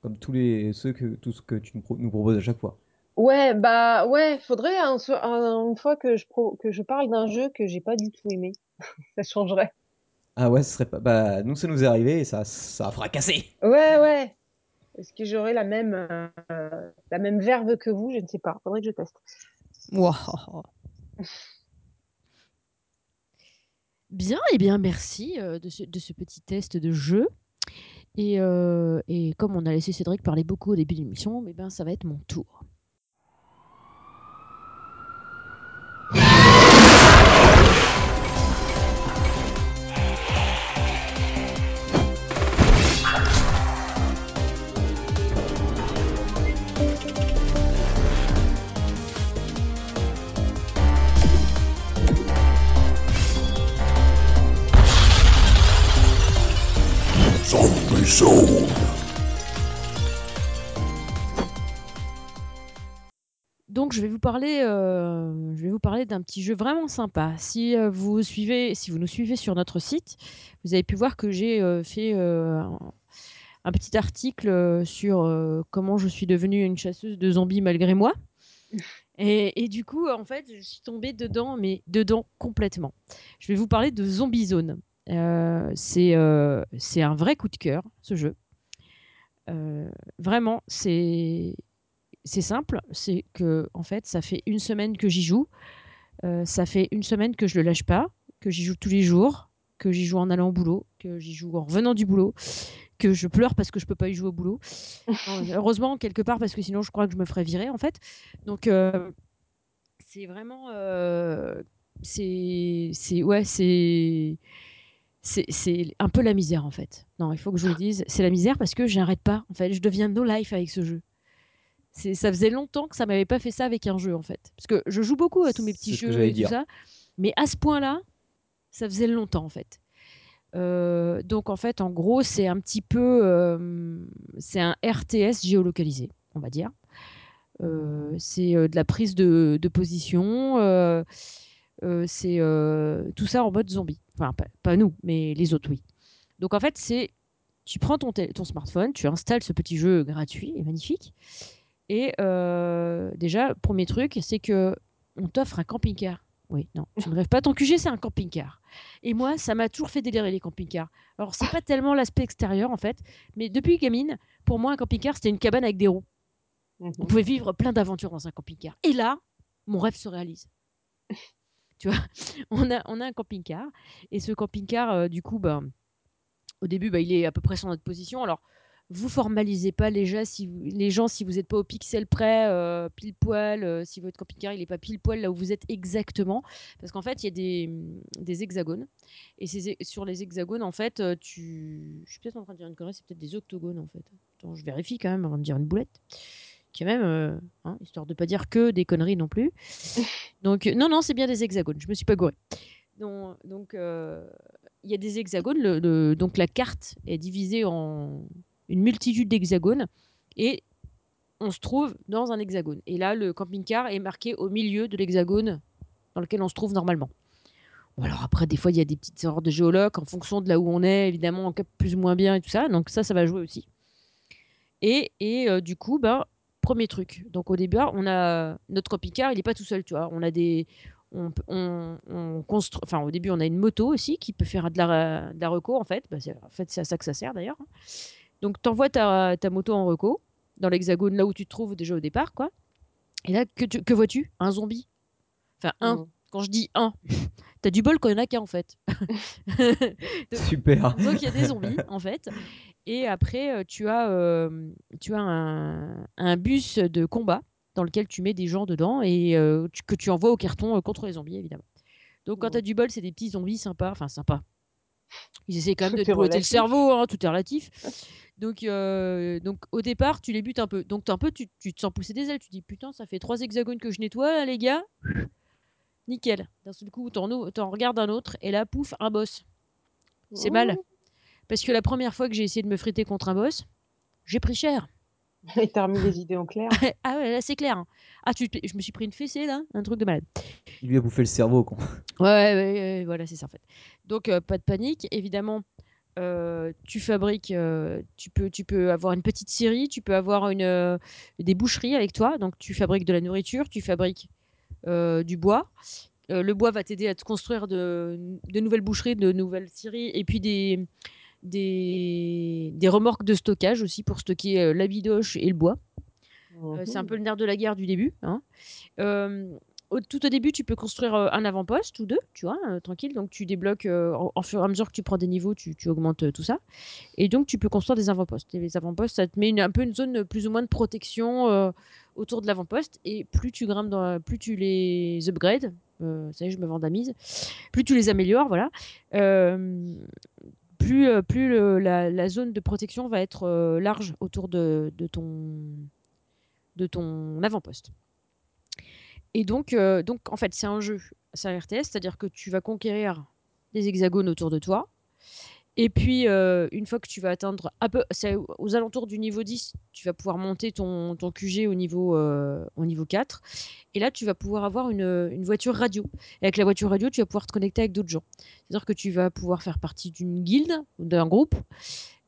Comme tous les ceux que tout ce que tu nous proposes à chaque fois. Ouais, bah ouais, faudrait un, so- un- une fois que je pro, que je parle d'un jeu que j'ai pas du tout aimé. Ça changerait. Ah ouais, ce serait pas. Bah, nous, ça nous est arrivé et ça, ça a fracassé. Ouais, ouais. Est-ce que j'aurai la même, euh, la même verve que vous? Je ne sais pas. Faudrait que je teste. Ouah. Bien, et bien merci euh, de, ce, de ce petit test de jeu. Et, euh, et comme on a laissé Cédric parler beaucoup au début de l'émission, eh ben, ça va être mon tour. Zone. Donc je vais vous parler, euh, je vais vous parler d'un petit jeu vraiment sympa. Si euh, vous suivez, si vous nous suivez sur notre site, vous avez pu voir que j'ai euh, fait un, petit article sur comment je suis devenue une chasseuse de zombies malgré moi. Et, et du coup, en fait, je suis tombée dedans, mais dedans complètement. Je vais vous parler de Zombie Zone. Euh, c'est euh, c'est un vrai coup de cœur, ce jeu. Euh, vraiment, c'est simple, c'est que en fait, ça fait une semaine que j'y joue. Ça fait une semaine que je le lâche pas, que j'y joue tous les jours, que j'y joue en allant au boulot, que j'y joue en revenant du boulot, que je pleure parce que je peux pas y jouer au boulot. Heureusement quelque part parce que sinon je crois que je me ferais virer en fait. Donc euh, c'est vraiment euh, c'est ouais c'est c'est c'est un peu la misère en fait. Non, il faut que je vous le dise, c'est la misère parce que j'arrête pas. En fait, je deviens no life avec ce jeu. C'est, ça faisait longtemps que ça m'avait pas fait ça avec un jeu en fait. Parce que je joue beaucoup à tous mes petits C'est jeux et tout ça, mais à ce point-là, ça faisait longtemps en fait. Euh, donc en fait, en gros, c'est un petit peu, euh, c'est un RTS géolocalisé, on va dire. Euh, c'est de la prise de, de position. Euh, c'est euh, tout ça en mode zombie. Enfin, pas, pas nous, mais les autres, oui. Donc en fait, c'est tu prends ton, ton smartphone, tu installes ce petit jeu gratuit et magnifique. Et euh, déjà, premier truc, c'est que on t'offre un camping-car. Oui, non, tu ne rêves pas. Ton QG, c'est un camping-car. Et moi, ça m'a toujours fait délirer les camping-cars. Alors, c'est pas tellement l'aspect extérieur, en fait, mais depuis gamine, pour moi, un camping-car, c'était une cabane avec des roues. Mhm. On pouvait vivre plein d'aventures dans un camping-car. Et là, mon rêve se réalise. on a, un camping-car. Et ce camping-car, euh, du coup, ben, au début, bah, il est à peu près sur notre position. Alors, vous formalisez pas les gens si vous, les gens si vous n'êtes pas au pixel près, euh, pile poil, euh, si votre camping-car il est pas pile poil là où vous êtes exactement, parce qu'en fait il y a des, des hexagones et sur les hexagones en fait tu, je suis peut-être en train de dire une connerie, c'est peut-être des octogones en fait. Attends, je vérifie quand même avant de dire une boulette. Qui est même, euh, hein, histoire de pas dire que des conneries non plus. Donc non non c'est bien des hexagones, je me suis pas gouré. Donc donc euh, il y a des hexagones, le- le- donc la carte est divisée en une multitude d'hexagones et on se trouve dans un hexagone. Et là, le camping-car est marqué au milieu de l'hexagone dans lequel on se trouve normalement. Bon, alors après, des fois, il y a des petites erreurs de géologue en fonction de là où on est, évidemment, on capte plus ou moins bien et tout ça. Donc ça, ça va jouer aussi. Et, et euh, du coup, ben, premier truc. Donc au début, on a notre camping-car, il n'est pas tout seul, tu vois. On a des... On, on, on construit, enfin au début on a une moto aussi qui peut faire de la, de la reco en fait. Bah, en fait c'est à ça que ça sert d'ailleurs. Donc, tu envoies ta, ta moto en reco, dans l'hexagone, là où tu te trouves déjà au départ, quoi. Et là, que, tu- que vois-tu? Un zombie. Enfin, un. Quand je dis un, t'as du bol qu'il n'y en a qu'un, en fait. Super. Donc, il y a des zombies, en fait. Et après, euh, tu as, euh, tu as un, un bus de combat dans lequel tu mets des gens dedans et euh, tu- que tu envoies au carton contre les zombies, évidemment. Donc, quand tu as du bol, c'est des petits zombies sympas. Enfin, sympas. Ils essaient quand même de te brouter le relatif. cerveau, hein, tout est relatif. Donc, euh, donc au départ, tu les butes un peu. Donc un peu, tu, tu te sens pousser des ailes. Tu dis putain, ça fait trois hexagones que je nettoie, là, les gars. Nickel. D'un seul coup, t'en, ou- t'en regardes un autre et là, pouf, un boss. C'est mal. Parce que la première fois que j'ai essayé de me friter contre un boss, j'ai pris cher. Et t'as remis les idées en clair. ah ouais, là c'est clair. hein. Ah, tu, je me suis pris une fessée là, un truc de malade. Il lui a bouffé le cerveau, con. Ouais, ouais, ouais, ouais, voilà, c'est ça en fait. Donc, euh, pas de panique. Évidemment, euh, tu fabriques, euh, tu, peux, tu peux avoir une petite scierie, tu peux avoir une, euh, des boucheries avec toi. Donc, tu fabriques de la nourriture, tu fabriques euh, du bois. Euh, le bois va t'aider à te construire de, nouvelles boucheries, de nouvelles scieries, et puis des, des, remorques de stockage aussi pour stocker euh, la bidoche et le bois. Euh, c'est un peu le nerf de la guerre du début. hein. Euh, tout au début, tu peux construire euh, un avant-poste ou deux, tu vois, euh, tranquille. Donc, tu débloques, euh, en, en fur et à mesure que tu prends des niveaux, tu, tu augmentes euh, tout ça. Et donc, tu peux construire des avant-postes. Et les avant-postes, ça te met une- un peu une zone euh, plus ou moins de protection euh, autour de l'avant-poste. Et plus tu grimpes, dans, plus tu les upgrades, euh, ça y est, je me plus tu les améliores, voilà. Euh, plus, euh, plus la, zone de protection va être large autour de, ton, de ton avant-poste. Et donc, donc, en fait, c'est un jeu, c'est un RTS, c'est-à-dire que tu vas conquérir des hexagones autour de toi. Et puis, euh, une fois que tu vas atteindre un peu, aux alentours du niveau 10, tu vas pouvoir monter ton, ton QG au niveau, euh, au niveau 4. Et là, tu vas pouvoir avoir une, une voiture radio. Et avec la voiture radio, tu vas pouvoir te connecter avec d'autres gens. C'est-à-dire que tu vas pouvoir faire partie d'une guilde, d'un groupe,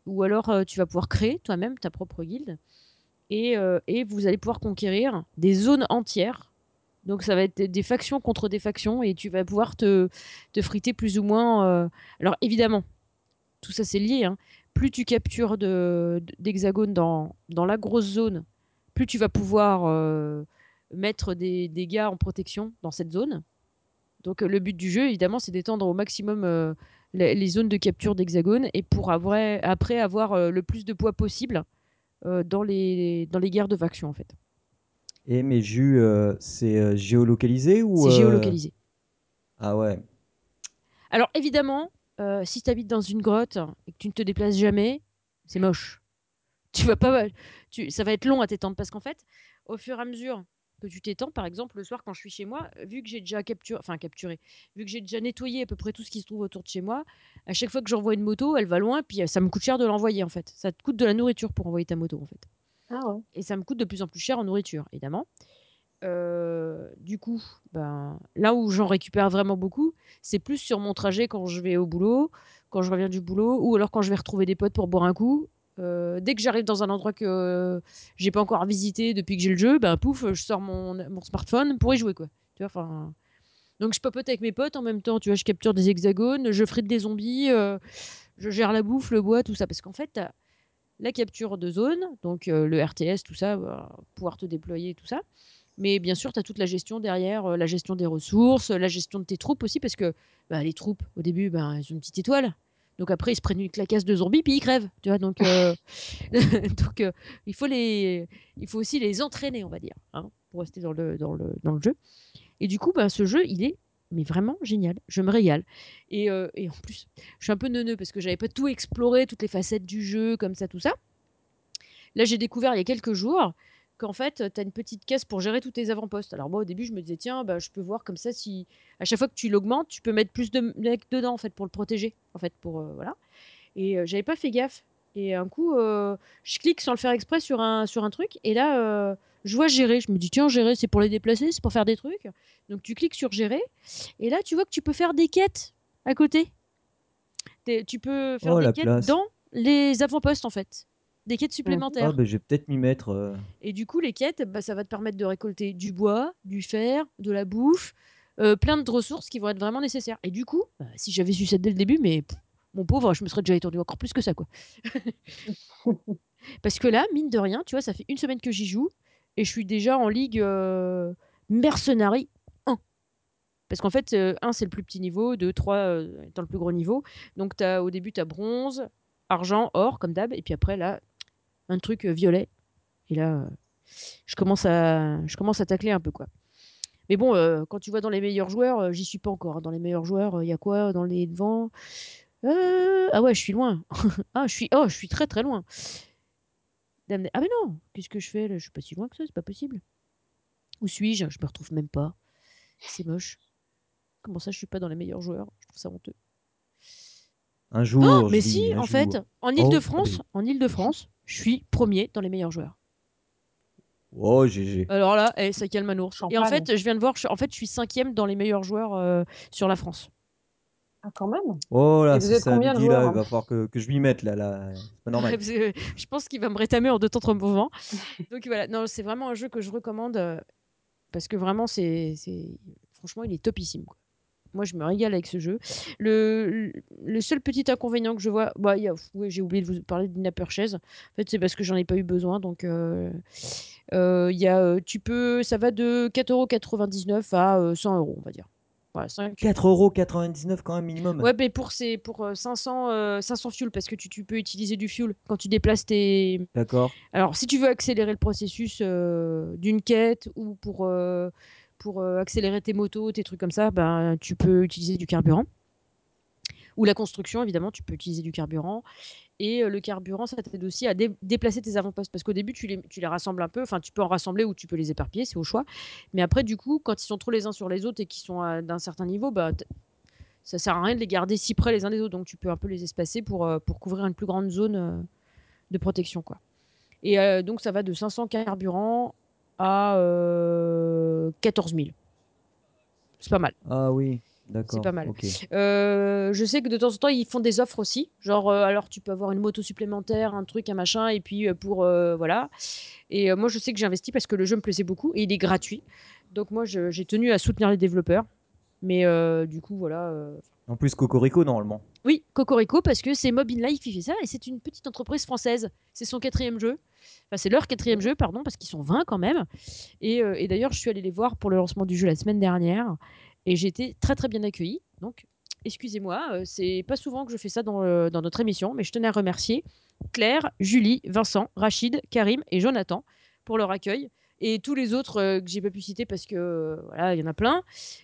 ou alors euh, tu vas pouvoir créer toi-même ta propre guilde. Et, et vous allez pouvoir conquérir des zones entières. Donc ça va être des factions contre des factions et tu vas pouvoir te, te friter plus ou moins. Alors évidemment, tout ça c'est lié. hein. Plus tu captures de- d'hexagones dans, dans la grosse zone, plus tu vas pouvoir euh, mettre des, des gars en protection dans cette zone. Donc le but du jeu, évidemment, c'est d'étendre au maximum euh, les, les zones de capture d'hexagones et pour avoir- après avoir euh, le plus de poids possible dans, les, dans les guerres de faction en fait. Et mais Jus, c'est géolocalisé ou C'est géolocalisé. Ah ouais. Alors évidemment, euh, si tu habites dans une grotte et que tu ne te déplaces jamais, c'est moche. Tu vas pas, tu, ça va être long à t'étendre parce qu'en fait, au fur et à mesure que tu t'étends, par exemple, le soir quand je suis chez moi, vu que j'ai déjà capturé, enfin capturé, vu que j'ai déjà nettoyé à peu près tout ce qui se trouve autour de chez moi, à chaque fois que j'envoie une moto, elle va loin, puis euh, ça me coûte cher de l'envoyer en fait. Ça te coûte de la nourriture pour envoyer ta moto en fait. Ah ouais. et ça me coûte de plus en plus cher en nourriture, évidemment. Euh, du coup, ben, là où j'en récupère vraiment beaucoup, c'est plus sur mon trajet quand je vais au boulot, quand je reviens du boulot, ou alors quand je vais retrouver des potes pour boire un coup. Euh, dès que j'arrive dans un endroit que j'ai pas encore visité depuis que j'ai le jeu, ben pouf, je sors mon, smartphone pour y jouer quoi. Tu vois, enfin. Donc je papote avec mes potes en même temps, tu vois, je capture des hexagones, je frite des zombies, euh, je gère la bouffe, le bois, tout ça, parce qu'en fait, la capture de zone, donc le RTS, tout ça, va pouvoir te déployer, tout ça. Mais bien sûr, tu as toute la gestion derrière, euh, la gestion des ressources, la gestion de tes troupes aussi, parce que bah, les troupes, au début, bah, elles ont une petite étoile. Donc après, ils se prennent une clacasse de zombies, puis ils crèvent. Tu vois, donc euh, donc euh, il, faut les, il faut aussi les entraîner, on va dire, hein, pour rester dans le, dans, le, dans le jeu. Et du coup, ben, ce jeu, il est mais vraiment génial. Je me régale. Et, euh, et en plus, je suis un peu neuneux parce que j'avais pas tout exploré, toutes les facettes du jeu, comme ça, tout ça. Là, j'ai découvert il y a quelques jours qu'en fait, tu as une petite caisse pour gérer tous tes avant-postes. Alors moi, au début, je me disais, tiens, bah, je peux voir comme ça si à chaque fois que tu l'augmentes, tu peux mettre plus de mecs dedans, en fait, pour le protéger, en fait, pour euh, voilà. Et euh, j'avais pas fait gaffe. Et un coup, euh, je clique sans le faire exprès sur un, sur un truc, et là, je vois gérer. Je me dis, tiens, gérer, c'est pour les déplacer, c'est pour faire des trucs. Donc tu cliques sur gérer, et là, tu vois que tu peux faire des quêtes à côté. Tu peux faire Oh, des quêtes dans les avant-postes, en fait. Des quêtes supplémentaires. Ah, bah, je vais peut-être m'y mettre. euh. Et du coup, les quêtes, bah, ça va te permettre de récolter du bois, du fer, de la bouffe, euh, plein de ressources qui vont être vraiment nécessaires. Et du coup, bah, si j'avais su ça dès le début, mais pff, mon pauvre, je me serais déjà étendu encore plus que ça, quoi. Parce que là, mine de rien, tu vois, ça fait une semaine que j'y joue et je suis déjà en ligue euh, mercenary 1. Parce qu'en fait, 1 c'est le plus petit niveau, 2, 3 étant le plus gros niveau. Donc as, au début, tu as bronze, argent, or, comme d'hab, et puis après, là, un truc euh, violet. Et là, euh, je commence à, je commence à tacler un peu, quoi. Mais bon, euh, quand tu vois dans les meilleurs joueurs, euh, j'y suis pas encore. hein. Dans les meilleurs joueurs, il y a quoi dans les devants? Ah ouais, je suis loin. ah, je suis, oh, je suis très très loin. Ah mais non, qu'est-ce que je fais là? Je suis pas si loin que ça, c'est pas possible. Où suis-je? Je me retrouve même pas. C'est moche. Comment ça, je suis pas dans les meilleurs joueurs? Je trouve ça honteux. Un jour. Oh, mais si, en fait, en Oh, Ile-de-France, allez. en Ile-de-France, je suis premier dans les meilleurs joueurs. Oh, GG. Alors là, eh, ça calme un ours. Et en fait, je viens de voir, je- en fait, je suis cinquième dans les meilleurs joueurs euh, sur la France. Ah, quand même. Oh là, c'est êtes ça, combien de Lydie, là, joueurs, il va falloir que, que je m'y mette, là, là. C'est pas normal. Je pense qu'il va me rétamer en deux temps trois mouvements. Donc voilà, non, c'est vraiment un jeu que je recommande euh, parce que vraiment, c'est, c'est- franchement, il est topissime. quoi. Moi, je me régale avec ce jeu. Le, seul petit inconvénient que je vois, bah, j'ai oublié de vous parler d'Ina Purchase. En fait, c'est parce que j'en ai pas eu besoin. Donc, euh, euh, y a, euh, tu peux, ça va de 4,99€ à euh, 100 euros, on va dire. Voilà, 5, 4,99€ quand même minimum. Ouais, mais pour, ces, pour euh, 500, euh, 500 fuel, parce que tu, tu peux utiliser du fuel quand tu déplaces tes. D'accord. Alors, si tu veux accélérer le processus euh, d'une quête ou pour, euh, pour euh, accélérer tes motos, tes trucs comme ça, ben, tu peux utiliser du carburant. Ou la construction, évidemment, tu peux utiliser du carburant. Et euh, le carburant, ça t'aide aussi à dé- déplacer tes avant-postes. Parce qu'au début, tu les, rassembles un peu. Enfin, tu peux en rassembler ou tu peux les éparpiller, c'est au choix. Mais après, du coup, quand ils sont trop les uns sur les autres et qu'ils sont d'un certain niveau, bah, ça sert à rien de les garder si près les uns des autres. Donc, tu peux un peu les espacer pour, euh, couvrir une plus grande zone de protection. Quoi. Et donc, ça va de 500 carburants à euh, 14 000. C'est pas mal. Ah oui, d'accord. pas mal. Euh, je sais que de temps en temps, ils font des offres aussi. Genre, euh, alors tu peux avoir une moto supplémentaire, un truc, un machin, et puis euh, pour. euh, voilà. Et euh, moi, je sais que j'ai investi parce que le jeu me plaisait beaucoup et il est gratuit. Donc, moi, j'ai tenu à soutenir les développeurs. Mais euh, du coup, voilà. euh, En plus, Cocorico, normalement. Oui, Cocorico, parce que c'est Mob in Life qui fait ça et c'est une petite entreprise française. C'est son quatrième jeu. C'est leur quatrième jeu, pardon, parce qu'ils sont 20 quand même. Et, euh, et d'ailleurs, je suis allée les voir pour le lancement du jeu la semaine dernière et j'ai été très très bien accueillie. Donc, excusez-moi, euh, c'est pas souvent que je fais ça dans, le- dans notre émission, mais je tenais à remercier Claire, Julie, Vincent, Rachid, Karim et Jonathan pour leur accueil et tous les autres euh, que j'ai pas pu citer parce que euh, voilà, il y en a plein.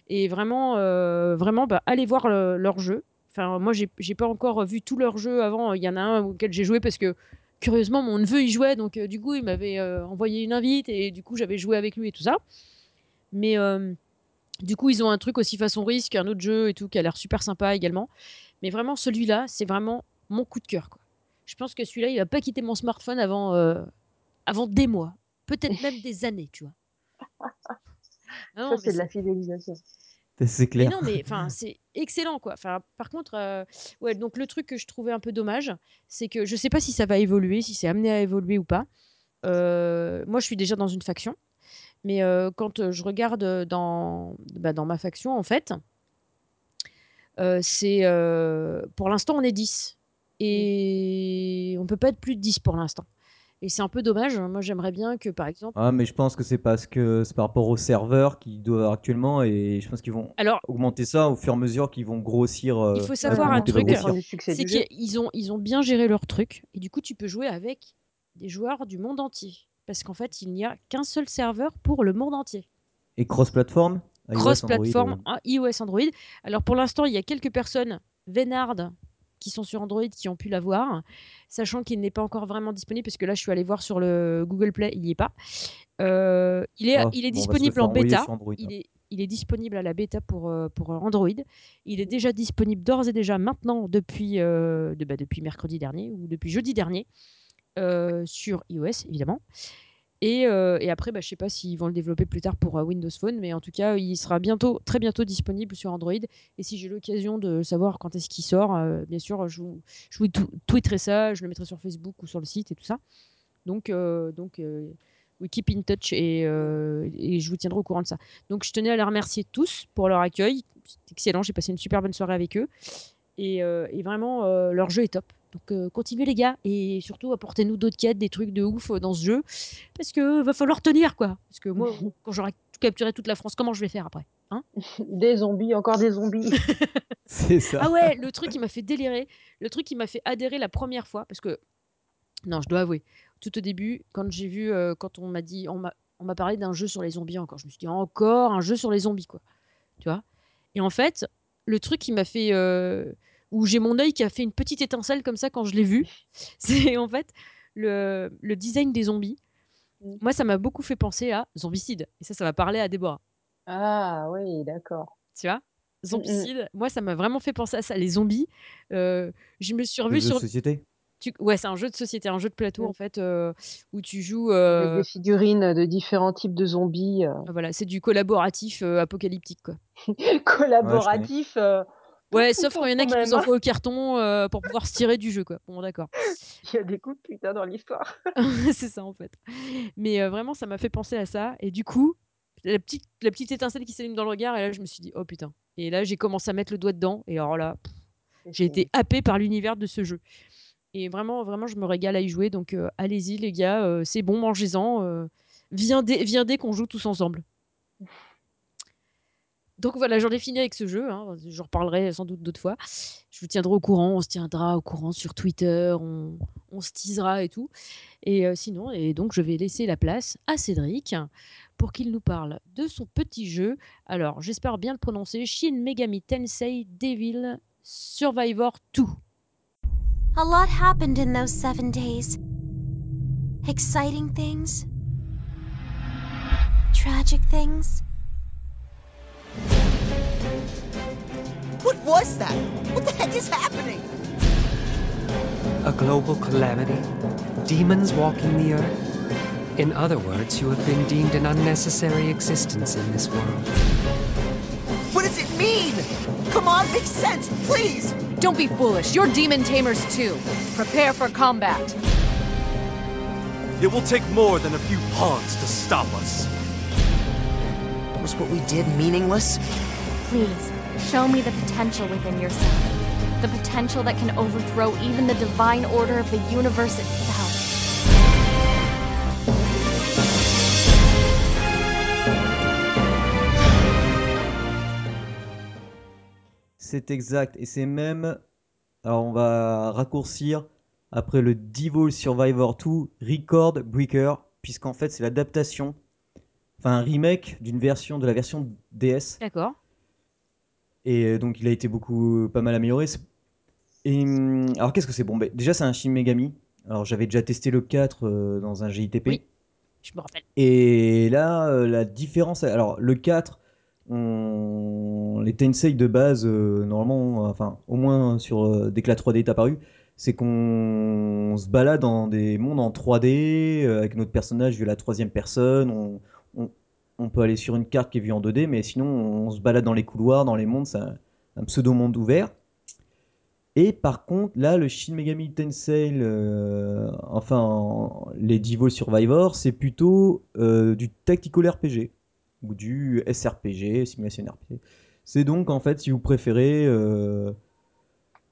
Et vraiment, euh, vraiment, bah, allez voir le- leur jeu. Enfin, moi, j'ai pas encore vu tous leurs jeux avant. Il y en a un auquel j'ai joué parce que curieusement, mon neveu y jouait, donc euh, du coup, il m'avait euh, envoyé une invite et du coup, j'avais joué avec lui et tout ça. Mais euh, du coup, ils ont un truc aussi façon risque, un autre jeu et tout qui a l'air super sympa également. Mais vraiment, celui-là, c'est vraiment mon coup de cœur. Quoi. Je pense que celui-là, il va pas quitter mon smartphone avant, avant des mois, peut-être même des années, tu vois. Ah non, Ça, c'est de la fidélisation. C'est mais clair. non, mais enfin, c'est excellent quoi. Enfin, par contre, euh, ouais, donc le truc que je trouvais un peu dommage, c'est que je sais pas si ça va évoluer, si c'est amené à évoluer ou pas. Euh, moi, je suis déjà dans une faction, mais euh, quand je regarde dans, bah, dans ma faction, en fait, c'est pour l'instant on est 10 et on peut pas être plus de 10 pour l'instant. Et c'est un peu dommage. Moi, j'aimerais bien que, par exemple. Ah, mais je pense que c'est parce que c'est par rapport aux serveurs qu'ils doivent actuellement et je pense qu'ils vont Alors, augmenter ça au fur et à mesure qu'ils vont grossir. euh, Il faut savoir un truc, c'est qu'ils ont, ils ont bien géré leur truc. Et du coup, tu peux jouer avec des joueurs du monde entier. Parce qu'en fait, il n'y a qu'un seul serveur pour le monde entier. Et cross-platform? iOS, Cross-platform, Android, euh, hein, iOS, Android. Alors pour l'instant, il y a quelques personnes vénardes qui sont sur Android qui ont pu l'avoir, sachant qu'il n'est pas encore vraiment disponible parce que là, je suis allée voir sur le Google Play, il n'y est pas. Euh, il est, Ah, il est bon, on va se le disponible en bêta. sur Android, Il hein. est, il est disponible à la bêta pour, euh, pour euh, Android. Il est déjà disponible d'ores et déjà maintenant depuis, euh, de- bah, depuis mercredi dernier ou depuis jeudi dernier euh, sur iOS, évidemment. Et, euh, et après, bah, je sais pas s'ils vont le développer plus tard pour euh, Windows Phone, mais en tout cas, il sera bientôt, très bientôt disponible sur Android. Et si j'ai l'occasion de savoir quand est-ce qu'il sort, euh, bien sûr, je vous, je tweeterai ça, je le mettrai sur Facebook ou sur le site et tout ça. Donc, donc we keep in touch et, je vous tiendrai au courant de ça. Donc, je tenais à les remercier tous pour leur accueil. C'est excellent, j'ai passé une super bonne soirée avec eux. Et, vraiment, leur jeu est top. Donc, euh, continuez les gars. Et surtout, apportez-nous d'autres quêtes, des trucs de ouf euh, dans ce jeu. Parce que va falloir tenir, quoi. Parce que moi, quand j'aurai capturé toute la France, comment je vais faire après hein? Des zombies, encore des zombies. C'est ça. Ah ouais, le truc qui m'a fait délirer, le truc qui m'a fait adhérer la première fois, parce que non, je dois avouer, tout au début, quand j'ai vu, euh, quand on m'a dit, on m'a, on m'a parlé d'un jeu sur les zombies encore, je me suis dit encore un jeu sur les zombies, quoi. Tu vois? Et en fait, le truc qui m'a fait, euh, où j'ai mon œil qui a fait une petite étincelle comme ça quand je l'ai vu, c'est en fait le, le design des zombies. Mm. Moi, ça m'a beaucoup fait penser à Zombicide. Et ça, ça va parler à Déborah. Ah oui, d'accord. tu vois? Zombicide, moi ça m'a vraiment fait penser à ça, les zombies. Euh, je me suis revue jeu de sur. société. tu- Ouais, c'est un jeu de société, un jeu de plateau Mm. en fait, euh, où tu joues. Avec euh, des figurines de différents types de zombies euh, Voilà, c'est du collaboratif euh, apocalyptique quoi. collaboratifs. euh, Ouais, sauf quand il y en a qui même, vous hein. envoient au carton euh, pour pouvoir se tirer du jeu quoi. Bon, d'accord. Il y a des coups de putain dans l'histoire. c'est ça en fait. Mais euh, vraiment, ça m'a fait penser à ça. Et du coup, la petite, la petite étincelle qui s'allume dans le regard, et là je me suis dit, oh putain. Et là, j'ai commencé à mettre le doigt dedans, et alors là, j'ai été happé par l'univers de ce jeu. Et vraiment, vraiment, je me régale à y jouer. Donc, euh, allez-y, les gars, c'est bon, mangez-en. viendez, viendez qu'on joue tous ensemble. Donc voilà, j'en ai fini avec ce jeu. Hein. J'en reparlerai sans doute d'autres fois. Je vous tiendrai au courant. On se tiendra au courant sur Twitter. On, se teasera et tout. Et euh, sinon, et donc, je vais laisser la place à Cédric pour qu'il nous parle de son petit jeu. Alors, j'espère bien le prononcer. Shin Megami Tensei Devil Survivor 2. A lot happened in those seven days. Exciting things, tragic things. Was that? What the heck is happening? A global calamity? Demons walking the earth? In other words, you have been deemed an unnecessary existence in this world. What does it mean? Come on, make sense, please! Don't be foolish. You're demon tamers too. Prepare for combat. It will take more than a few pawns to stop us. Was what we did meaningless? Please, show me the potential within yourself. The potential that can overthrow even the divine order of the universe itself. C'est exact. Et c'est même. Alors, on va raccourcir après le Devil Survivor 2 Record Breaker, puisqu'en fait, c'est l'adaptation, enfin, un remake d'une version de la version DS. D'accord. Et euh, donc, il a été beaucoup, pas mal amélioré. Et, hum, alors, qu'est-ce que c'est? Bon, ben, déjà, c'est un Shin Megami. Alors, j'avais déjà testé le 4 euh, dans un GITP. Oui. Je me rappelle. Et là, euh, la différence. Alors, le 4, on... les Tensei de base, euh, normalement, enfin, au moins sur euh, dès que la 3D est apparue, c'est qu'on se balade dans des mondes en 3D euh, avec notre personnage vu la troisième personne. On, on- peut aller sur une carte qui est vue en 2D, mais sinon, on se balade dans les couloirs, dans les mondes, c'est un, pseudo-monde ouvert. Et par contre, là, le Shin Megami Tensei, enfin, en- les Devil Survivor, c'est plutôt euh, du tactical RPG ou du SRPG, simulation RPG. C'est donc en fait, si vous préférez, euh,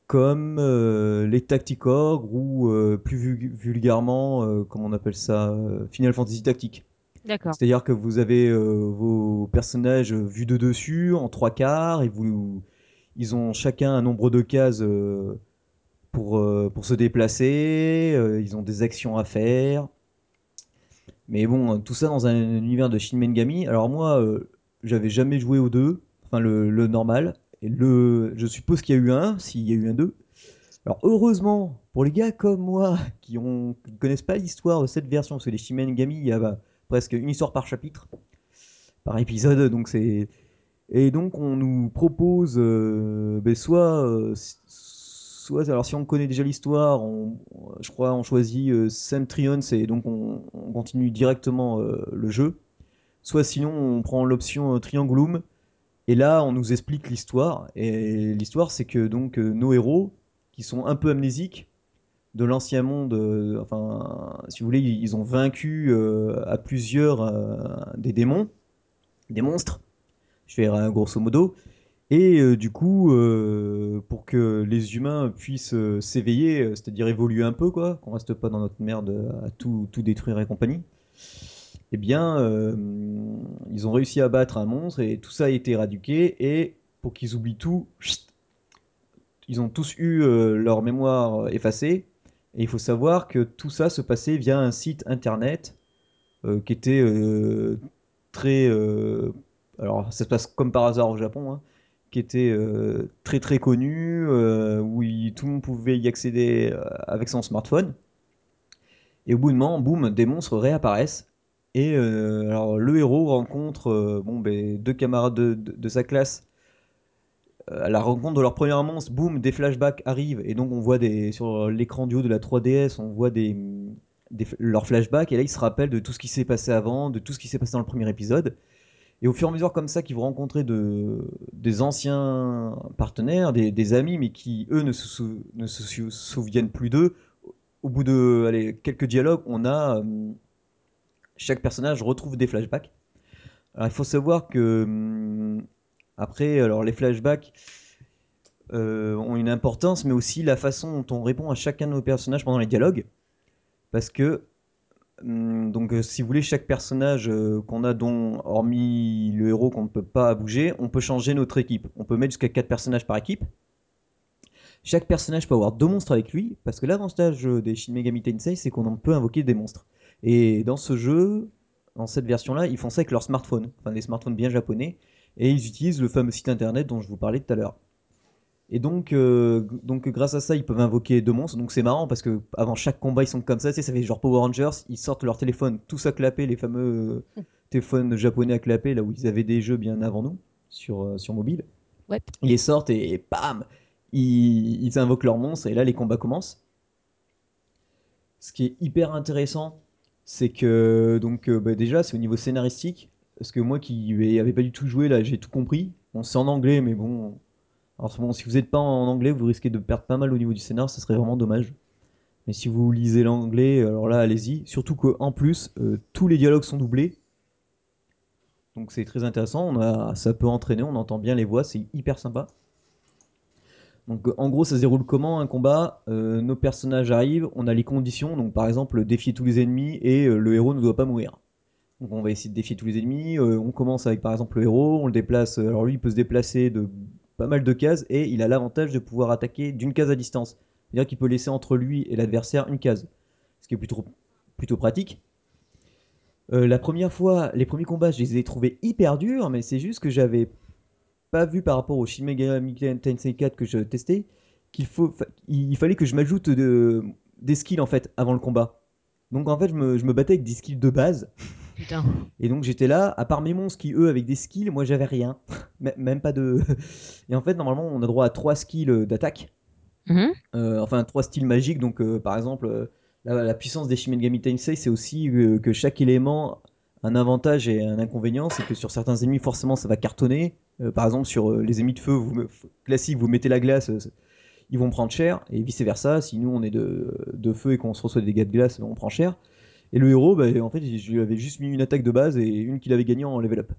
comme euh, les Tacticore ou plus vul- vulgairement, comment on appelle ça, Final Fantasy Tactique. C'est-à-dire que vous avez euh, vos personnages vus de dessus en trois quarts et vous, ils ont chacun un nombre de cases euh, pour, euh, pour se déplacer. euh, ils ont des actions à faire. Mais bon, tout ça dans un univers de Shin Megami. Alors moi, euh, j'avais jamais joué au 2, enfin le, normal. Et le, je suppose qu'il y a eu un, s'il y a eu un 2. Alors heureusement, pour les gars comme moi, qui ne connaissent pas l'histoire de cette version, parce que les Shin Megami, il y a bah, presque une histoire par chapitre, par épisode, donc c'est... Et donc on nous propose euh, ben, soit, euh, soit, alors si on connaît déjà l'histoire, on, je crois on choisit euh, et donc on, on continue directement euh, le jeu. Soit sinon on prend l'option Triangulum et là on nous explique l'histoire. Et l'histoire c'est que donc nos héros, qui sont un peu amnésiques de l'ancien monde, euh, enfin si vous voulez, ils ont vaincu euh, à plusieurs euh, des démons, des monstres je vais dire grosso modo. Et du coup, pour que les humains puissent s'éveiller, c'est-à-dire évoluer un peu, quoi, qu'on reste pas dans notre merde à tout, tout détruire et compagnie, eh bien, ils ont réussi à battre un monstre et tout ça a été éradiqué. Et pour qu'ils oublient tout, ils ont tous eu leur mémoire effacée. Et il faut savoir que tout ça se passait via un site internet euh, qui était euh, très. euh, alors, ça se passe comme par hasard au Japon, hein, qui était très très connu, où tout le monde pouvait y accéder avec son smartphone. Et au bout de moment, boum, des monstres réapparaissent. Et alors, le héros rencontre bon, ben, deux camarades de, de- de sa classe. Euh, à la rencontre de leur premier monstre, boum, des flashbacks arrivent. Et donc, on voit des, sur l'écran du haut de la 3DS, on voit des, leurs flashbacks. Et là, ils se rappellent de tout ce qui s'est passé avant, de tout ce qui s'est passé dans le premier épisode. Et au fur et à mesure comme ça qu'ils vont rencontrer de, des anciens partenaires, des, amis, mais qui, eux, ne se, sou- ne se sou- souviennent plus d'eux, au bout de quelques dialogues, on a... euh, chaque personnage retrouve des flashbacks. Alors il faut savoir que... après, alors les flashbacks euh, ont une importance, mais aussi la façon dont on répond à chacun de nos personnages pendant les dialogues. Parce que Hum, Donc, euh, si vous voulez, chaque personnage euh, qu'on a, dont, hormis le héros qu'on ne peut pas bouger, on peut changer notre équipe. On peut mettre jusqu'à 4 personnages par équipe. Chaque personnage peut avoir deux monstres avec lui, parce que l'avantage des Shin Megami Tensei, c'est qu'on peut invoquer des monstres. Et dans ce jeu, dans cette version-là, ils font ça avec leur smartphone, enfin des smartphones bien japonais, et ils utilisent le fameux site internet dont je vous parlais tout à l'heure. Et donc, euh, donc grâce à ça, ils peuvent invoquer deux monstres. Donc c'est marrant parce que avant chaque combat, ils sont comme ça. Tu sais, ça fait genre Power Rangers. Ils sortent leur téléphone tous à clapper, les fameux euh, téléphones japonais à clapper, là où ils avaient des jeux bien avant nous sur, euh, sur mobile. Ouais. Ils les sortent et, et bam, ils, ils invoquent leurs monstres et là les combats commencent. Ce qui est hyper intéressant, c'est que donc bah, déjà c'est au niveau scénaristique, parce que moi qui n'avais pas du tout joué là, j'ai tout compris. Bon, c'est en anglais, mais bon, alors bon, si vous n'êtes pas en anglais, vous risquez de perdre pas mal au niveau du scénar, ça serait vraiment dommage. Mais si vous lisez l'anglais, alors là, allez-y. Surtout qu'en plus, euh, tous les dialogues sont doublés. Donc c'est très intéressant, on a, ça peut entraîner, on entend bien les voix, c'est hyper sympa. Donc euh, en gros, ça se déroule comment un combat? Euh, Nos personnages arrivent, on a les conditions, donc par exemple défier tous les ennemis et le héros ne doit pas mourir. Donc on va essayer de défier tous les ennemis. euh, on commence avec par exemple le héros, on le déplace. euh, Alors lui, il peut se déplacer de pas mal de cases et il a l'avantage de pouvoir attaquer d'une case à distance. C'est-à-dire qu'il peut laisser entre lui et l'adversaire une case, ce qui est plutôt, pratique. Euh, la première fois, les premiers combats, je les ai trouvés hyper durs, mais c'est juste que j'avais pas vu par rapport au Shin Megami Tensei 4 que je testais qu'il faut, fa- il fallait que je m'ajoute de- des skills en fait avant le combat. Donc en fait, je me battais avec des skills de base. Putain. Et donc j'étais là, à part mes monstres qui eux avec des skills, moi j'avais rien. M- Même pas de. Et en fait, normalement, on a droit à trois skills euh, d'attaque. Mhm. Euh, enfin, trois styles magiques. Donc, euh, par exemple, la, la puissance des Shin Megami Tensei, c'est aussi euh, que chaque élément a un avantage et un inconvénient. C'est que sur certains ennemis, forcément, ça va cartonner. Euh, par exemple, sur euh, les ennemis de feu vous classiques, vous mettez la glace, euh, ils vont prendre cher. Et vice versa, si nous on est de, de feu et qu'on se reçoit des dégâts de glace, on prend cher. Et le héros, bah, en fait, je lui avais juste mis une attaque de base et une qu'il avait gagnée en level up.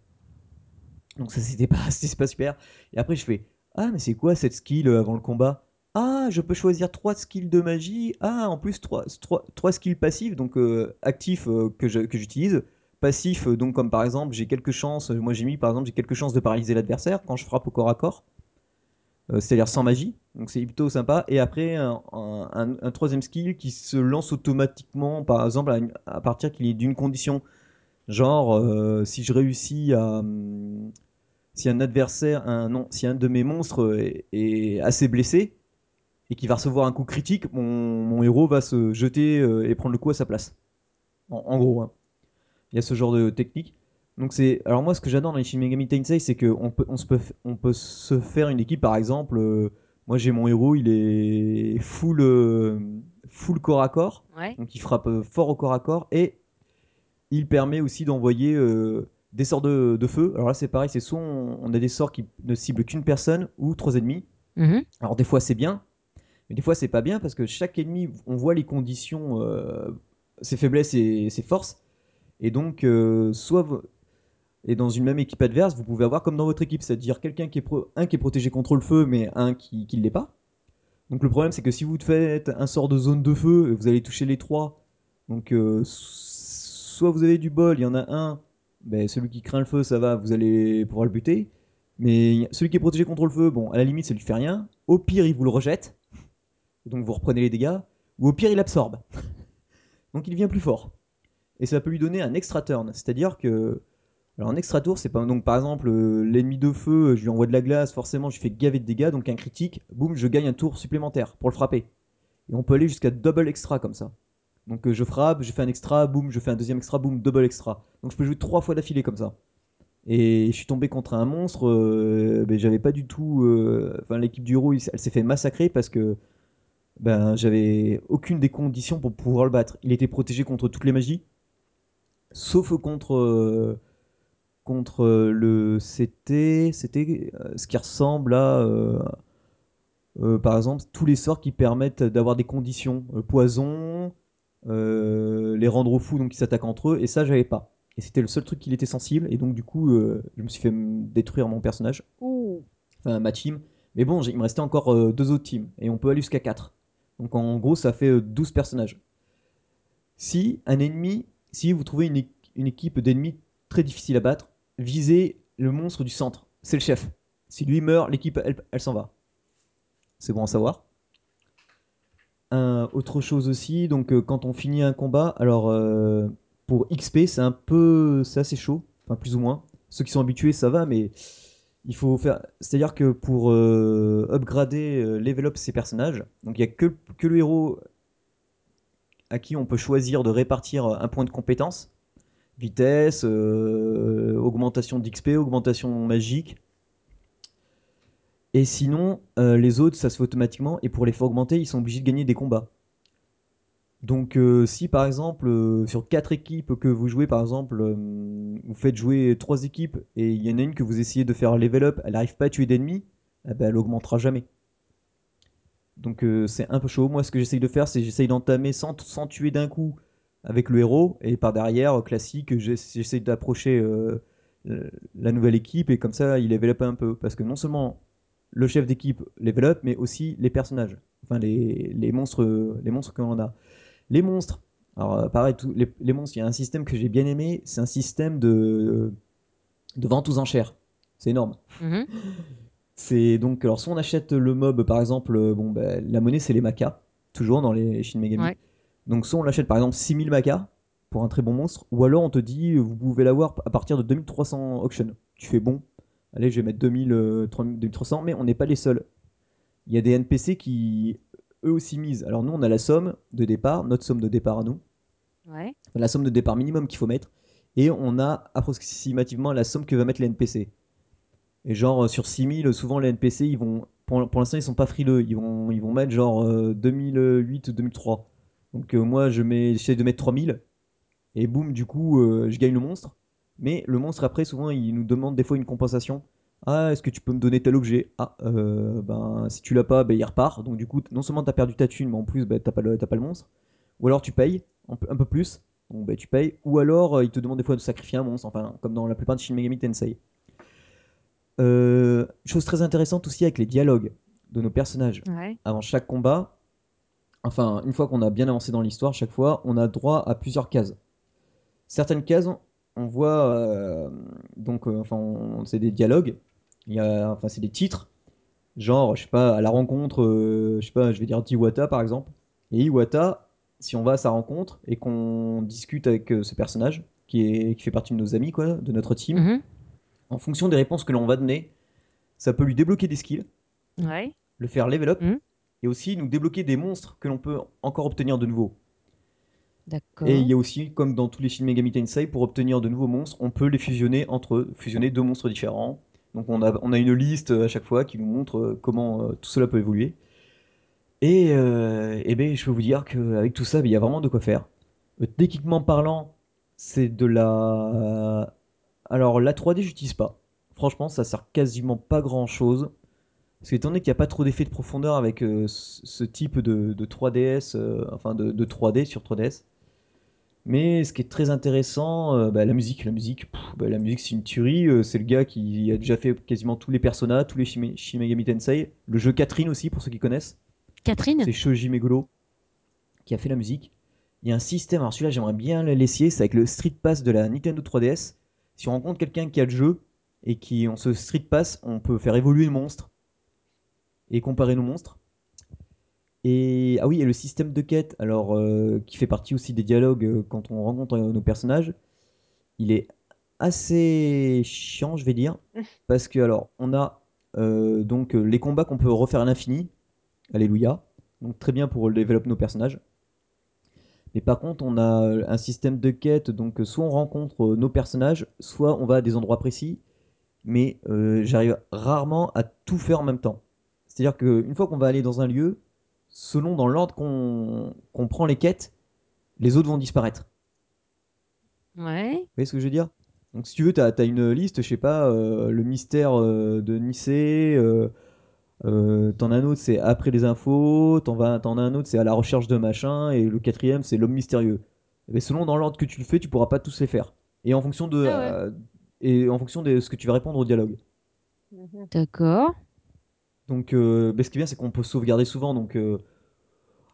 Donc ça, c'était pas, pas super. Et après, je fais Ah, mais c'est quoi cette skill euh, avant le combat? Ah, je peux choisir trois skills de magie. Ah, en plus, trois, trois, trois skills passifs, donc euh, actifs euh, que j'utilise. Passifs, euh, donc comme par exemple, j'ai quelques chances. Moi, j'ai mis par exemple, j'ai quelques chances de paralyser l'adversaire quand je frappe au corps à corps. Euh, c'est-à-dire sans magie, donc c'est plutôt sympa. Et après, un, troisième skill qui se lance automatiquement, par exemple, à, une- à partir qu'il est d'une condition. Genre, euh, si je réussis à. hum, si un adversaire, un, non, si un de mes monstres est, assez blessé et qu'il va recevoir un coup critique, mon, héros va se jeter euh, et prendre le coup à sa place. En, en gros, hein. il y a ce genre de technique. Donc c'est, alors moi ce que j'adore dans les Shin Megami Tensei, c'est qu'on peut, on se peut, on peut se faire une équipe par exemple. euh, moi j'ai mon héros, il est full, euh, full corps à corps, Ouais. donc il frappe euh, fort au corps à corps et il permet aussi d'envoyer euh, des sorts de, de feu. Alors là c'est pareil, c'est soit on, on a des sorts qui ne ciblent qu'une personne ou trois ennemis. Mhm. Alors des fois c'est bien, mais des fois c'est pas bien parce que chaque ennemi, on voit les conditions, ses faiblesses et ses forces. Et donc, soit et dans une même équipe adverse, vous pouvez avoir comme dans votre équipe, c'est-à-dire quelqu'un qui est un qui est protégé contre le feu, mais un qui ne l'est pas. Donc le problème c'est que si vous faites un sort de zone de feu, vous allez toucher les trois. Donc euh, soit vous avez du bol, il y en a un, ben, celui qui craint le feu, ça va, vous allez pouvoir le buter. Mais celui qui est protégé contre le feu, bon, à la limite, ça lui fait rien. Au pire, il vous le rejette. Donc vous reprenez les dégâts. Ou au pire, il absorbe. Donc il devient plus fort. Et ça peut lui donner un extra turn. C'est-à-dire que. Alors un extra tour, c'est pas. Donc par exemple, euh, l'ennemi de feu, je lui envoie de la glace, forcément, je fais gaver de dégâts. Donc un critique, boum, je gagne un tour supplémentaire pour le frapper. Et on peut aller jusqu'à double extra comme ça. Donc euh, je frappe, je fais un extra, boum, je fais un deuxième extra, boum, double extra. Donc je peux jouer trois fois d'affilée comme ça. Et je suis tombé contre un monstre, euh, ben, j'avais pas du tout. euh, Enfin, l'équipe du héros, elle s'est fait massacrer parce que ben, j'avais aucune des conditions pour pouvoir le battre. Il était protégé contre toutes les magies, sauf contre. Contre euh, le. C'était. C'était euh, ce qui ressemble à. euh, par exemple, tous les sorts qui permettent d'avoir des conditions. Poison, les rendre fous, donc ils s'attaquent entre eux, et ça, j'avais pas. Et c'était le seul truc qui était sensible, et donc du coup, je me suis fait détruire mon personnage, Ouh. enfin ma team. Mais bon, il me restait encore deux autres teams, et on peut aller jusqu'à 4. Donc en gros, ça fait euh, 12 personnages. Si un ennemi, si vous trouvez une, une équipe d'ennemis très difficile à battre, visez le monstre du centre, c'est le chef. Si lui meurt, l'équipe, elle, s'en va. C'est bon à savoir. Autre chose aussi, donc euh, quand on finit un combat, alors euh, pour XP, c'est un peu, c'est assez chaud, enfin plus ou moins. Ceux qui sont habitués, ça va, mais il faut faire. C'est-à-dire que pour euh, upgrader, level up ses personnages, donc il y a que le héros à qui on peut choisir de répartir un point de compétence, vitesse, euh, augmentation d'XP, augmentation magique. Et sinon, euh, les autres, ça se fait automatiquement. Et pour les faire augmenter, ils sont obligés de gagner des combats. Donc, euh, si par exemple, sur 4 équipes que vous jouez, par exemple, vous faites jouer 3 équipes et il y en a une que vous essayez de faire level up, elle n'arrive pas à tuer d'ennemis, eh ben, elle augmentera jamais. Donc, c'est un peu chaud. Moi, ce que j'essaye de faire, c'est j'essaye d'entamer sans tuer d'un coup avec le héros. Et par derrière, euh, classique, j'ess- j'essaye d'approcher euh, euh, la nouvelle équipe et comme ça, il level up un peu. Parce que non seulement le chef d'équipe level up, mais aussi les personnages. Enfin, les, les monstres, les monstres que l'on a. Les monstres. Alors, pareil, tous les, les monstres, il y a un système que j'ai bien aimé. C'est un système de, de vente aux enchères. C'est énorme. Mhm. C'est donc, alors, soit on achète le mob, par exemple, bon, ben, la monnaie, c'est les macas. Toujours dans les Shin Megami. Ouais. Donc, soit on l'achète, par exemple, 6000 macas pour un très bon monstre, ou alors on te dit, vous pouvez l'avoir à partir de 2300 auction. Tu fais bon, allez, je vais mettre 2000, euh, 3000, 2300, mais on n'est pas les seuls. Il y a des NPC qui, eux aussi, misent. Alors, nous, on a la somme de départ, notre somme de départ à nous, Ouais. la somme de départ minimum qu'il faut mettre, et on a approximativement la somme que va mettre les NPC. Et genre, euh, sur 6000, souvent les NPC, ils vont, pour, l'instant, ils sont pas frileux, ils vont, ils vont mettre genre euh, 2008, 2003. Donc, euh, moi, je mets, j'essaie de mettre 3000, et boum, du coup, euh, je gagne le monstre. Mais le monstre, après, souvent, il nous demande des fois une compensation. Ah, est-ce que tu peux me donner tel objet? Ah, euh, ben, si tu l'as pas, ben, il repart. Donc, du coup, non seulement t'as perdu ta thune, mais en plus, ben, t'as pas, le- t'as pas le monstre. Ou alors tu payes un peu, plus. Donc, ben, tu payes. Ou alors, il te demande des fois de sacrifier un monstre. Enfin, comme dans la plupart de Shin Megami Tensei. Euh, chose très intéressante aussi avec les dialogues. de nos personnages Ouais. avant chaque combat, enfin, une fois qu'on a bien avancé dans l'histoire, chaque fois, on a droit à plusieurs cases. Certaines cases, on voit, euh, donc, euh, enfin, c'est des dialogues, il y a, enfin, c'est des titres, genre, je sais pas, à la rencontre, euh, je sais pas, je vais dire d'Iwata par exemple. Et Iwata, si on va à sa rencontre et qu'on discute avec euh, ce personnage, qui, est, qui fait partie de nos amis, quoi, de notre team, Mhm. en fonction des réponses que l'on va donner, ça peut lui débloquer des skills Ouais. le faire level up Mhm. Et aussi nous débloquer des monstres que l'on peut encore obtenir de nouveau. Et il y a aussi, comme dans tous les Shin Megami Tensei, pour obtenir de nouveaux monstres, on peut les fusionner entre eux, fusionner deux monstres différents. Donc on a, on a une liste à chaque fois qui nous montre euh, comment euh, tout cela peut évoluer. Et, euh, eh ben, je peux vous dire qu'avec tout ça, ben, il y a vraiment de quoi faire. Euh, techniquement parlant, c'est de la... Alors la 3D, j'utilise pas. Franchement, ça sert quasiment pas grand chose. Parce qu'étant donné qu'il n'y a pas trop d'effet de profondeur avec euh, ce type de, de 3DS, euh, enfin de, de 3D sur 3DS. Mais ce qui est très intéressant, euh, bah, la musique, la musique, pff, bah, la musique c'est une tuerie. c'est le gars qui a déjà fait quasiment tous les Persona, tous les Shin Shin Megami Tensei. Le jeu Catherine aussi, pour ceux qui connaissent. Catherine C'est Shoji Meguro qui a fait la musique. Il y a un système, alors celui-là j'aimerais bien le laisser, c'est avec le Street Pass de la Nintendo 3DS. Si on rencontre quelqu'un qui a le jeu et qui on se Street Pass, on peut faire évoluer le monstre et comparer nos monstres. Et ah oui, et le système de quête, alors euh, qui fait partie aussi des dialogues euh, quand on rencontre euh, nos personnages, il est assez chiant, je vais dire, parce que alors on a donc les combats qu'on peut refaire à l'infini, alléluia, donc très bien pour développer nos personnages. Mais par contre, on a un système de quête, donc soit on rencontre nos personnages, soit on va à des endroits précis, mais j'arrive rarement à tout faire en même temps. C'est-à-dire qu'une fois qu'on va aller dans un lieu, selon dans l'ordre qu'on prend les quêtes, les autres vont disparaître. Ouais. Vous voyez ce que je veux dire? Donc si tu veux, tu as, une liste, je sais pas, euh, le mystère euh, de Nicée, euh, t'en as un autre, c'est après les infos, t'en as un autre, c'est à la recherche de machin, et le quatrième, c'est l'homme mystérieux. Mais selon dans l'ordre que tu le fais, tu pourras pas tous les faire. Et en fonction de, Ah ouais. et en fonction de ce que tu vas répondre au dialogue. D'accord. Donc, euh, ce qui est bien, c'est qu'on peut sauvegarder souvent. Donc, euh,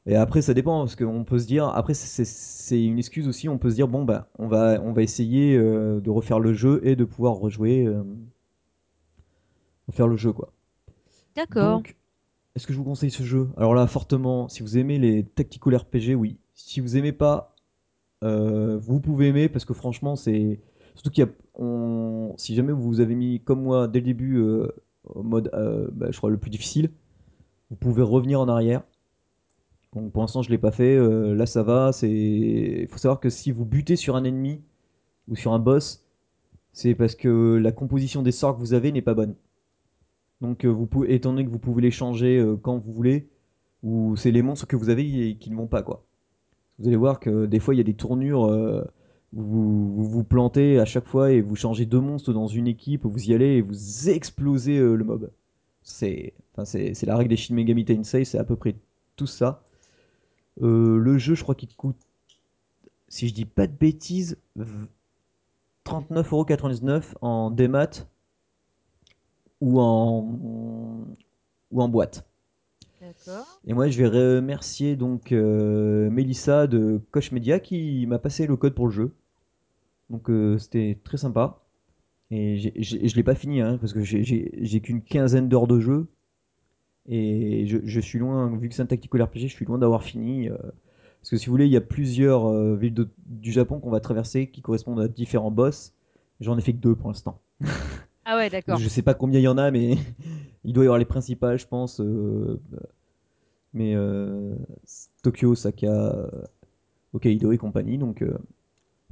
et après, ça dépend parce qu'on peut se dire. Après, c'est- une excuse aussi. On peut se dire bon bah, on va on va essayer euh, de refaire le jeu et de pouvoir rejouer, refaire le jeu quoi. D'accord. Est-ce que je vous conseille ce jeu? Alors là, fortement, si vous aimez les tactical RPG, oui. Si vous aimez pas, vous pouvez aimer parce que franchement, c'est surtout qu'il y a, on... si jamais vous avez mis comme moi dès le début mode, euh, bah, je crois le plus difficile, vous pouvez revenir en arrière. Donc pour l'instant, je l'ai pas fait. euh, là, ça va. C'est, il faut savoir que si vous butez sur un ennemi ou sur un boss, c'est parce que la composition des sorts que vous avez n'est pas bonne. Donc, euh, vous pouvez, étant donné que vous pouvez les changer quand vous voulez, ou c'est les monstres que vous avez qui ne vont pas quoi. Vous allez voir que des fois il y a des tournures, vous, vous vous plantez à chaque fois et vous changez deux monstres dans une équipe, vous y allez et vous explosez euh, le mob. C'est, enfin, c'est, la règle des Shin Megami Tensei, c'est à peu près tout ça. Euh, le jeu, je crois qu'il coûte, si je dis pas de bêtises, v- 39,99€ en démat ou en, ou en boîte. Et moi, je vais remercier donc euh, Mélissa de Koch Media qui m'a passé le code pour le jeu. Donc euh, c'était très sympa. Et j'ai- j'ai- je l'ai pas fini hein, parce que j'ai- qu'une quinzaine d'heures de jeu. Et je, je suis loin, vu que c'est un tactical RPG, je suis loin d'avoir fini. euh, parce que si vous voulez, il y a plusieurs euh, villes de- du Japon qu'on va traverser qui correspondent à différents boss. J'en ai fait que deux pour l'instant. Ah ouais, d'accord. Je sais pas combien il y en a, mais il doit y avoir les principales, je pense. euh, mais Tokyo, Osaka, euh, Hokkaido et compagnie. Donc,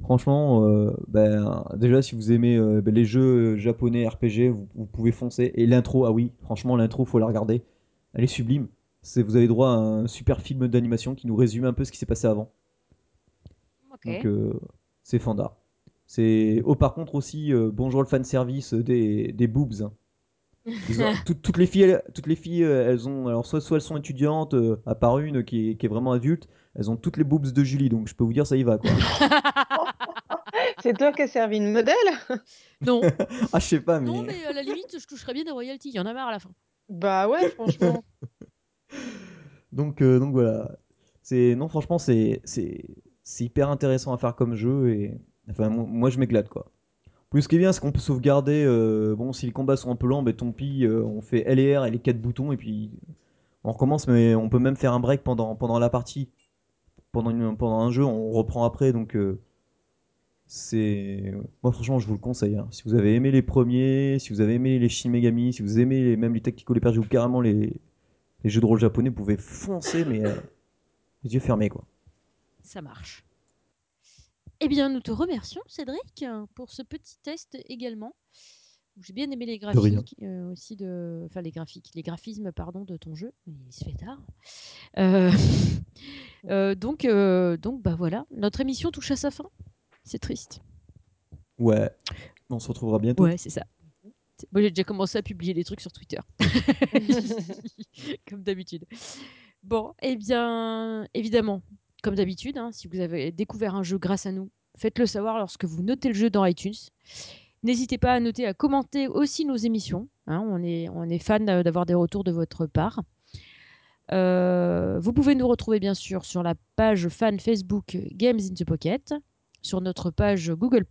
franchement, euh, ben, déjà, si vous aimez euh, ben, les jeux japonais RPG, vous, vous pouvez foncer. Et l'intro, ah oui, franchement, l'intro, faut la regarder. Elle est sublime. C'est, vous avez droit à un super film d'animation qui nous résume un peu ce qui s'est passé avant. Ok. Donc, euh, c'est fanda. C'est... Oh, par contre, aussi, bonjour le fanservice des, des boobs. hein. Ils ont- tout- toutes les filles, elles, toutes les filles, euh, elles ont, alors soit, soit elles sont étudiantes, euh, à part une qui est, qui est vraiment adulte, elles ont toutes les boobs de Julie, donc je peux vous dire ça y va quoi. C'est toi qui as servi de modèle Non. ah je sais pas mais. Non, mais à la limite, je toucherais bien des royalties. Il y en a marre à la fin. Bah ouais, franchement. Donc, euh, donc voilà. C'est non, franchement, c'est c'est c'est hyper intéressant à faire comme jeu et enfin mo- moi, je m'éclate quoi. Plus ce qui est bien, c'est qu'on peut sauvegarder. euh, bon, si les combats sont un peu lents, ben tant pis, euh, on fait L et R et les quatre boutons et puis on recommence. Mais on peut même faire un break pendant pendant la partie, pendant une- pendant un jeu, on reprend après. Donc euh, c'est moi franchement, je vous le conseille. hein. Si vous avez aimé les premiers, si vous avez aimé les Shin Megami, si vous aimez les- même les Tactical RPG ou carrément les les jeux de rôle japonais, vous pouvez foncer mais euh, les yeux fermés quoi. Ça marche. Eh bien, nous te remercions, Cédric, pour ce petit test également. J'ai bien aimé les graphiques euh, aussi de, enfin les graphiques, les graphismes pardon de ton jeu. Il se fait tard. Euh, donc, donc bah voilà, notre émission touche à sa fin. C'est triste. Ouais. On se retrouvera bientôt. Ouais, c'est ça. Moi, j'ai déjà commencé à publier des trucs sur Twitter. comme d'habitude. Bon, eh bien, évidemment, comme d'habitude, hein, si vous avez découvert un jeu grâce à nous, faites-le savoir lorsque vous notez le jeu dans iTunes. N'hésitez pas à noter, à commenter aussi nos émissions. hein, on, est, on est fan d'avoir des retours de votre part. Euh, vous pouvez nous retrouver bien sûr sur la page fan Facebook Games in the Pocket, sur notre page Google,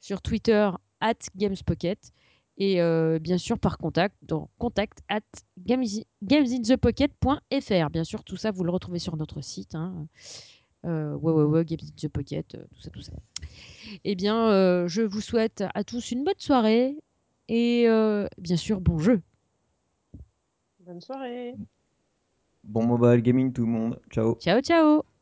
sur Twitter at GamesPocket et euh, bien sûr par contact dans contact at games- gamesinthepocket.fr. Bien sûr, tout ça, vous le retrouvez sur notre site. Hein. Euh, ouais, ouais, ouais, Games in the Pocket, euh, tout ça, tout ça. Eh bien, euh, je vous souhaite à tous une bonne soirée et euh, bien sûr, bon jeu. Bonne soirée. Bon mobile gaming tout le monde. Ciao. Ciao, ciao